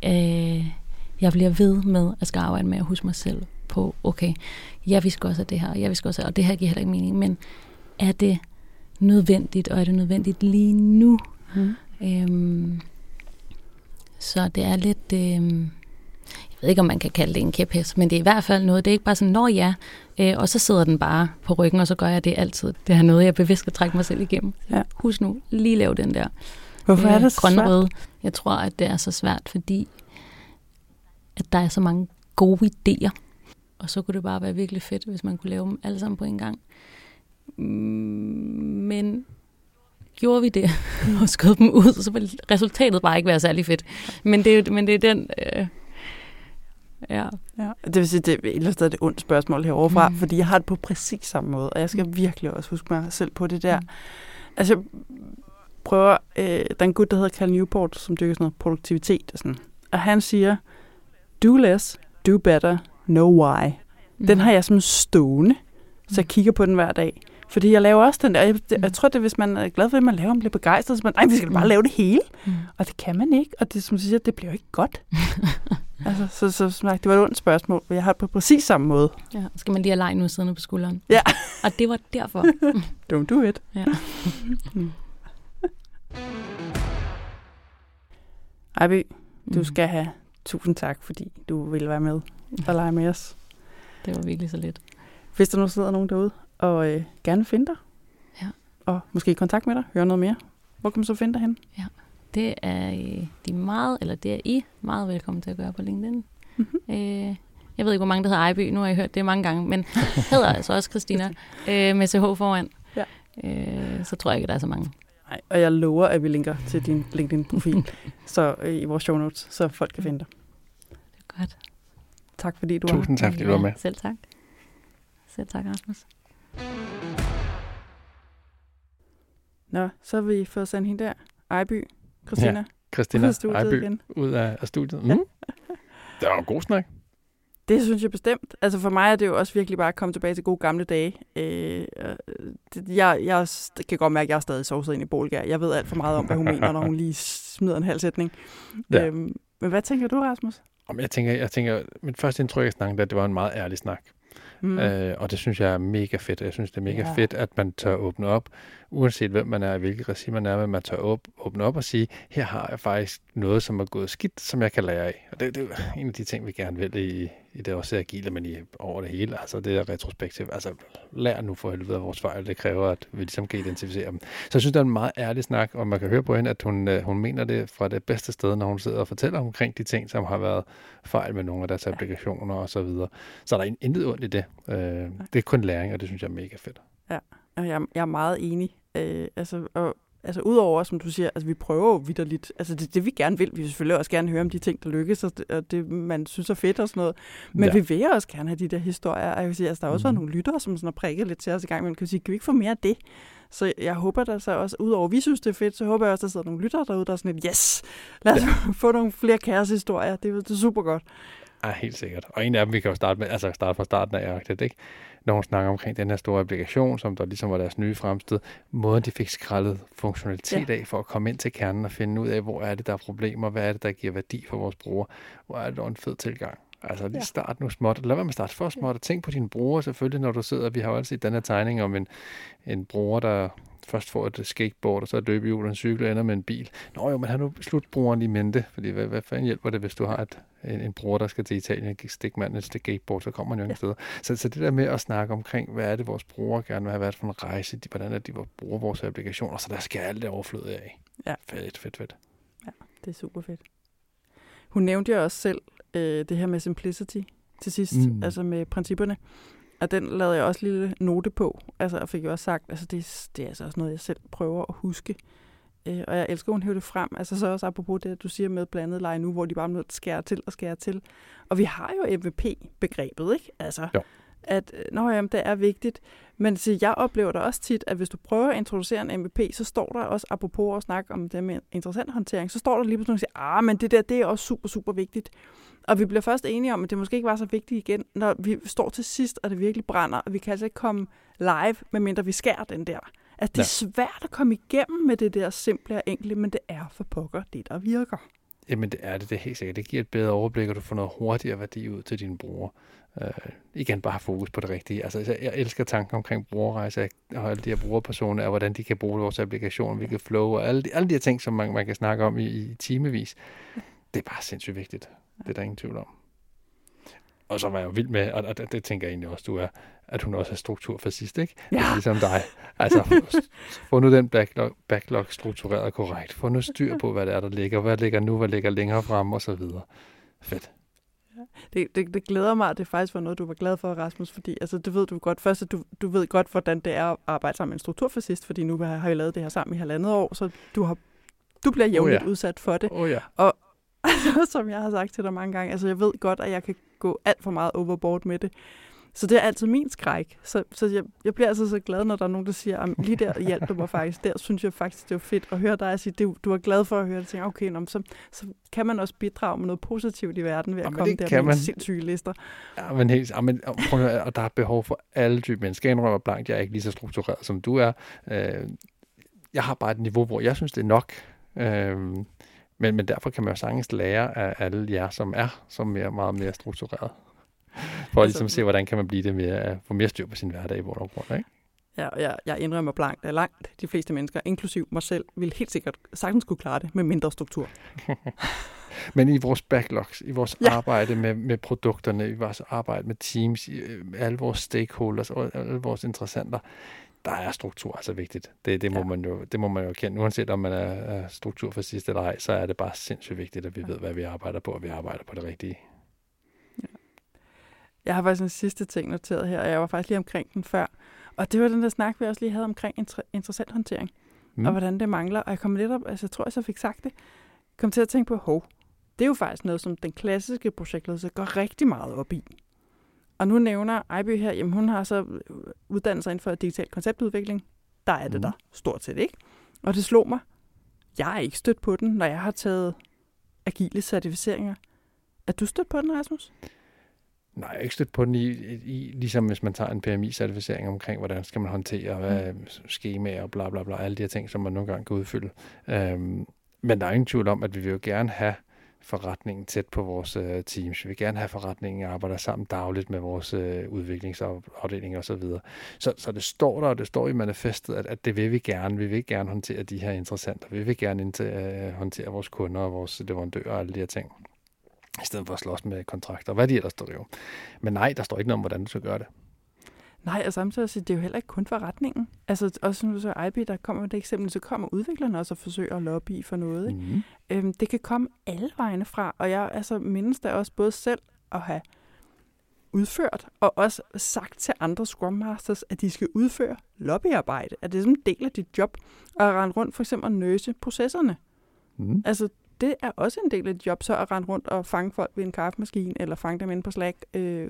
øh, jeg bliver ved med at skal arbejde med at huske mig selv på, okay, jeg vil også have det her, jeg vil også have, og det her giver heller ikke mening, men er det nødvendigt, og er det nødvendigt lige nu? Mm. Øhm, så det er lidt... Øhm, jeg ved ikke, om man kan kalde det en kæphest, men det er i hvert fald noget, det er ikke bare sådan, når ja, øh, og så sidder den bare på ryggen, og så gør jeg det altid. Det er noget, jeg bevidst skal trække mig selv igennem. Ja. Husk nu, lige lav den der. Hvorfor er det så svært? Jeg tror, at det er så svært, fordi at der er så mange gode idéer. Og så kunne det bare være virkelig fedt, hvis man kunne lave dem alle sammen på en gang. Mm, men gjorde vi det (laughs) og skød dem ud, så ville resultatet bare ikke være særlig fedt. Men det, men det er den... Øh, Ja. Ja. Det vil sige, det er et eller andet sted et ondt spørgsmål heroverfra, Mm. mm. fordi jeg har det på præcis samme måde, og jeg skal Mm. virkelig også huske mig selv på det der. Mm. Altså, jeg prøver, øh, der er en gut, der hedder Cal Newport, som dykker sådan noget produktivitet og sådan. Og han siger, do less, do better, know why. Mm. Den har jeg som stående, så jeg kigger på den hver dag. Fordi jeg laver også den der, jeg, jeg tror, det hvis man er glad for det, man laver, man bliver begejstret, så man, nej, vi skal bare Mm. lave det hele. Mm. Og det kan man ikke, og det, som du siger, det bliver ikke godt. (laughs) altså, så, så, sagt, det var et ondt spørgsmål, men jeg har det på præcis samme måde. Ja, skal man lige have leg nu siddende på skulderen. Ja. Og det var derfor. Don't do it. Ja. (laughs) Mm. Ejby, du Mm. skal have tusind tak, fordi du ville være med og lege med os. Det var virkelig så lidt. Hvis der nu sidder nogen derude og øh, gerne finde dig, Ja. og måske i kontakt med dig, høre noget mere, hvor kan man så finde dig hen? Det er øh, de meget, eller det er I meget velkommen til at gøre på LinkedIn. Mhm. Øh, jeg ved ikke, hvor mange der hedder Ejby. Nu har jeg hørt det mange gange, men (laughs) hedder altså også Christina øh, med CH foran. Ja. Øh, så tror jeg ikke, der er så mange. Nej, og jeg lover, at vi linker til din LinkedIn-profil (laughs) så øh, i vores show notes, så folk kan finde dig. Det er godt. Tak fordi du var. Tusind tak, fordi du var med. Selv tak. Selv tak, Rasmus. Nå, så har vi fået sendt hende der. Ejby, Christina, ja, Christina ud af studiet Ejby igen. ud af, af studiet. Mm. (laughs) Det var en god snak. Det synes jeg bestemt. Altså for mig er det jo også virkelig bare at komme tilbage til gode gamle dage. Øh, øh, det, jeg, jeg kan godt mærke, at jeg er stadig sovset ind i Bolgær. Jeg ved alt for meget om, hvad hun mener, når hun lige smider en halv sætning. Ja. Øhm, men hvad tænker du, Rasmus? Om jeg tænker, jeg tænker, mit første indtryk af snakken, det var en meget ærlig snak. Mm. Øh, og det synes jeg er mega fedt. Jeg synes, det er mega ja. fedt, at man tør åbne op, uanset hvem man er, og hvilket regi man er, men man tør åb- åbne op og sige, her har jeg faktisk noget, som er gået skidt, som jeg kan lære af. Og det, det er en af de ting, vi gerne vil i, i det også agile, men i, over det hele. Altså det er retrospektivt. Altså lær nu for helvede af vores fejl. Det kræver, at vi ligesom kan identificere dem. Så jeg synes, det er en meget ærlig snak, og man kan høre på hende, at hun, øh, hun mener det fra det bedste sted, når hun sidder og fortæller omkring de ting, som har været fejl med nogle af deres applikationer og så videre. Så er der intet ondt i det. Øh, det er kun læring, og det synes jeg er mega fedt. Og jeg, jeg er meget enig. Øh, altså, og, altså udover, som du siger, altså vi prøver vidderligt. Altså det, det vi gerne vil. Vi vil selvfølgelig også gerne høre om de ting, der lykkes, og det, og det man synes er fedt og sådan noget. Men Ja. vi vil også gerne have de der historier. Og jeg vil sige, altså, der har også Mhm. været nogle lyttere, som sådan har prikket lidt til os i gang, men kan sige, kan vi ikke få mere af det? Så jeg håber der så også, udover at vi synes, det er fedt, så håber jeg også, der sidder nogle lyttere derude, der er sådan et, yes, lad os ja. (laughs) få nogle flere kærestehistorier. Det, det er super godt. Ja, helt sikkert. Og en af dem, vi kan jo starte med, altså starte fra starten af Arctic, ikke? Når hun snakker omkring den her store applikation, som der ligesom var deres nye fremstød, måden de fik skrællet funktionalitet ja. af for at komme ind til kernen og finde ud af, hvor er det, der er problemer, hvad er det, der giver værdi for vores brugere, hvor er det dog en fed tilgang. Altså lige Ja. start nu småt. Lad være med at starte for småt, og tænk på dine brugere selvfølgelig, når du sidder. Vi har jo altid den her tegning om en, en bruger, der først får et skateboard, og så et løbehjul og en cykel, og ender med en bil. Nå jo, men har nu slutbrugeren i mente, fordi hvad, hvad fanden hjælper det, hvis du har et, en, en bruger, der skal til Italien og stikke manden et skateboard, så kommer man jo ingen Ja. steder. Så, så det der med at snakke omkring, hvad er det, vores brugere gerne vil have, hvad er det for en rejse, de, hvordan er det, de bruger vores applikationer, så der skal alt det overfløde af. Ja. Fedt, fedt, fedt. Det er super fedt. Hun nævnte jo også selv øh, det her med simplicity til sidst, mm. altså med principperne. Og den lavede jeg også lille note på, altså, og fik jo også sagt, altså det, det er altså også noget, jeg selv prøver at huske. Øh, og jeg elsker, at hun hæver det frem. Altså så også apropos det, du siger med blandet leje nu, hvor de bare nødt skære til og skære til. Og vi har jo MVP-begrebet, ikke? Altså, Jo. at øh, nå, jamen, det er vigtigt. Men så jeg oplever da også tit, at hvis du prøver at introducere en MVP, så står der også, apropos at snakke om det med interessant håndtering, så står der lige pludselig og siger, ah, men det der, det er også super, super vigtigt. Og vi bliver først enige om, at det måske ikke var så vigtigt igen, når vi står til sidst, og det virkelig brænder, og vi kan altså ikke komme live, medmindre vi skærer den der. At det er svært at komme igennem med det der simple og enkle, men det er for pokker det, der virker. Jamen det er det, det er helt sikkert. Det giver et bedre overblik, og du får noget hurtigere værdi ud til dine brugere. Uh, igen, bare fokus på det rigtige. Altså, jeg, elsker tanken omkring brugerrejser, har alle de her brugerpersoner, og hvordan de kan bruge vores applikation, hvilket flow, og alle de, alle de her ting, som man, man kan snakke om i, i timevis. Det er bare sindssygt vigtigt. Det er der ingen tvivl om. Og så var jeg jo vild med, og og det, det tænker jeg egentlig også, du er, at hun også er struktur for sidst, ikke? Ja. Ligesom dig. Altså, få nu den backlog, backlog struktureret korrekt. Få nu styr på, hvad det er, der ligger. Hvad ligger nu, hvad ligger længere frem, og så videre. Fedt. Det, det, det glæder mig, at det faktisk var noget, du var glad for, Rasmus, fordi altså, det ved du godt. Først, at du, du ved godt, hvordan det er at arbejde sammen med en strukturfascist, fordi nu har vi lavet det her sammen i halvandet år, så du, har, du bliver jævnligt oh, ja. udsat for det. Oh, ja. (laughs) som jeg har sagt til dig mange gange, altså jeg ved godt, at jeg kan gå alt for meget overboard med det. Så det er altid min skræk. Så, så jeg, jeg bliver altid så glad, når der er nogen, der siger, at lige der hjalp du mig faktisk. Der synes jeg faktisk, det var fedt at høre dig sige, det, du er glad for at høre det. Tænker, okay, nå, så, så kan man også bidrage med noget positivt i verden ved at Jamen, komme det der kan med sindssyge lister. Ja, men helt, ja, men, og prøv, at og der er behov for alle typer mennesker. Jeg indrømmer blankt, jeg er ikke lige så struktureret, som du er. Øh, jeg har bare et niveau, hvor jeg synes, det er nok. Øh, men, men derfor kan man jo sagtens lære af alle jer, som er som mere, meget mere struktureret. For at Altså, ligesom se, hvordan kan man blive det mere, få mere styr på sin hverdag i bund og grund, ikke? Ja, og jeg, jeg indrømmer blankt, at langt de fleste mennesker, inklusiv mig selv, vil helt sikkert sagtens kunne klare det med mindre struktur. (laughs) Men i vores backlogs, i vores Ja. ja. arbejde med, med produkterne, i vores arbejde med teams, i øh, alle vores stakeholders og alle vores interessenter, der er struktur altså vigtigt. Det, det, må, Ja. man jo, det må man jo kende. Uanset om man er, er struktur for sidst eller ej, så er det bare sindssygt vigtigt, at vi ved, hvad vi arbejder på, og vi arbejder på det rigtige. Jeg har faktisk en sidste ting noteret her, og jeg var faktisk lige omkring den før. Og det var den der snak, vi også lige havde omkring inter- interessant håndtering, mm. og hvordan det mangler. Og jeg kom lidt op, altså jeg tror, jeg så fik sagt det, kom til at tænke på, hov, det er jo faktisk noget, som den klassiske projektledelse går rigtig meget op i. Og nu nævner Ejby her, jamen hun har så uddannet sig inden for digital konceptudvikling. Der er det Mhm. der stort set ikke. Og det slog mig, jeg er ikke stødt på den, når jeg har taget agile certificeringer. Er du stødt på den, Rasmus? Nej, jeg er ikke stødt på den i, i, ligesom hvis man tager en PMI-certificering omkring, hvordan skal man håndtere hvad, skemaer og bla bla bla, alle de her ting, som man nogle gange kan udfylde. Øhm, men der er ingen tvivl om, at vi vil jo gerne have forretningen tæt på vores øh, teams. Vi vil gerne have forretningen arbejder sammen dagligt med vores øh, udviklingsafdeling osv. Så, så, så det står der, og det står i manifestet, at, at det vil vi gerne. Vi vil gerne håndtere de her interessenter. Vi vil gerne indtil, øh, håndtere vores kunder og vores leverandører og alle de her ting i stedet for at slås med kontrakter, hvad de ellers jo? Men nej, der står ikke noget om, hvordan du skal gøre det. Nej, og samtidig så det er jo heller ikke kun forretningen. Altså også du så IB, der kommer det eksempel, så kommer udviklerne også og forsøger at lobby for noget. Ikke? Mm. Øhm, det kan komme alle vegne fra, og jeg altså, mindes da også både selv at have udført, og også sagt til andre Scrum Masters, at de skal udføre lobbyarbejde. At det er sådan en del af dit job, at rende rundt for eksempel og nøse processerne. Mm. Altså, det er også en del af dit job, så at rende rundt og fange folk ved en kaffemaskine, eller fange dem inde på Slack. Øh,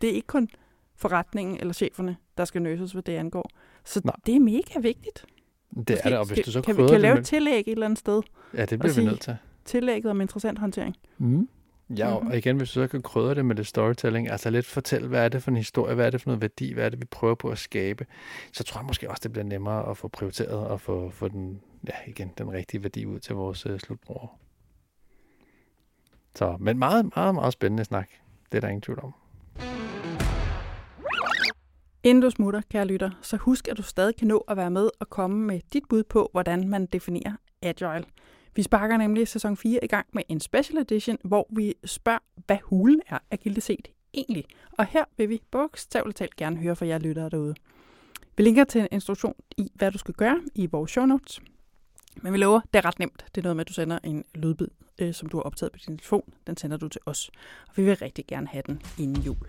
det er ikke kun forretningen eller cheferne, der skal nøses, hvad det angår. Så Nej. det er mega vigtigt. Det er det, og hvis du så kan, vi, kan det lave med... et tillæg et eller andet sted. Ja, det bliver vi nødt til. Tillægget om interessant håndtering. Mm. Ja, Mhm. og igen, hvis du så kan krydre det med lidt storytelling, altså lidt fortælle, hvad er det for en historie, hvad er det for noget værdi, hvad er det, vi prøver på at skabe, så tror jeg måske også, det bliver nemmere at få prioriteret og få, få den, ja, igen, den rigtige værdi ud til vores uh, slutbrugere. Så, men meget, meget, meget spændende snak. Det er der ingen tvivl om. Inden du smutter, kære lytter, så husk, at du stadig kan nå at være med og komme med dit bud på, hvordan man definerer agile. Vi sparker nemlig sæson 4 i gang med en special edition, hvor vi spørger, hvad hulen er agilitet egentlig. Og her vil vi bogstaveligt talt gerne høre fra jer lyttere derude. Vi linker til en instruktion i, hvad du skal gøre i vores show notes. Men vi lover, det er ret nemt. Det er noget med, at du sender en lydbid, øh, som du har optaget på din telefon. Den sender du til os. Og vi vil rigtig gerne have den inden jul.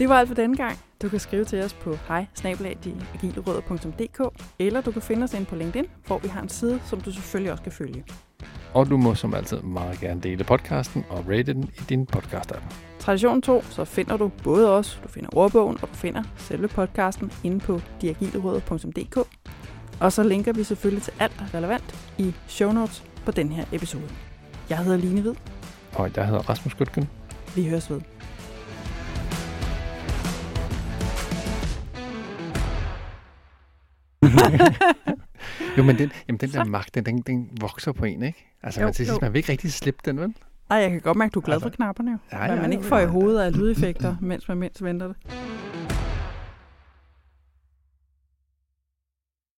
Det var alt for denne gang. Du kan skrive til os på hej eller du kan finde os inde på LinkedIn, hvor vi har en side, som du selvfølgelig også kan følge. Og du må som altid meget gerne dele podcasten og rate den i din podcast-app. Tradition 2, så finder du både os, du finder ordbogen, og du finder selve podcasten inde på diagilerødder.dk. Og så linker vi selvfølgelig til alt relevant i show notes på den her episode. Jeg hedder Line Hvid. Og jeg hedder Rasmus Gutken. Vi høres ved. (laughs) jo, men den, jamen, den der magt, den, den, den vokser på en, ikke? Altså, Jo, man, til sidst, jo. man vil ikke rigtig slippe den, vel? Ej, jeg kan godt mærke, at du er glad for Altså, knapperne jo. Ja, Hvad ja, man ikke får i hovedet af lydeffekter, mens man mindst venter det.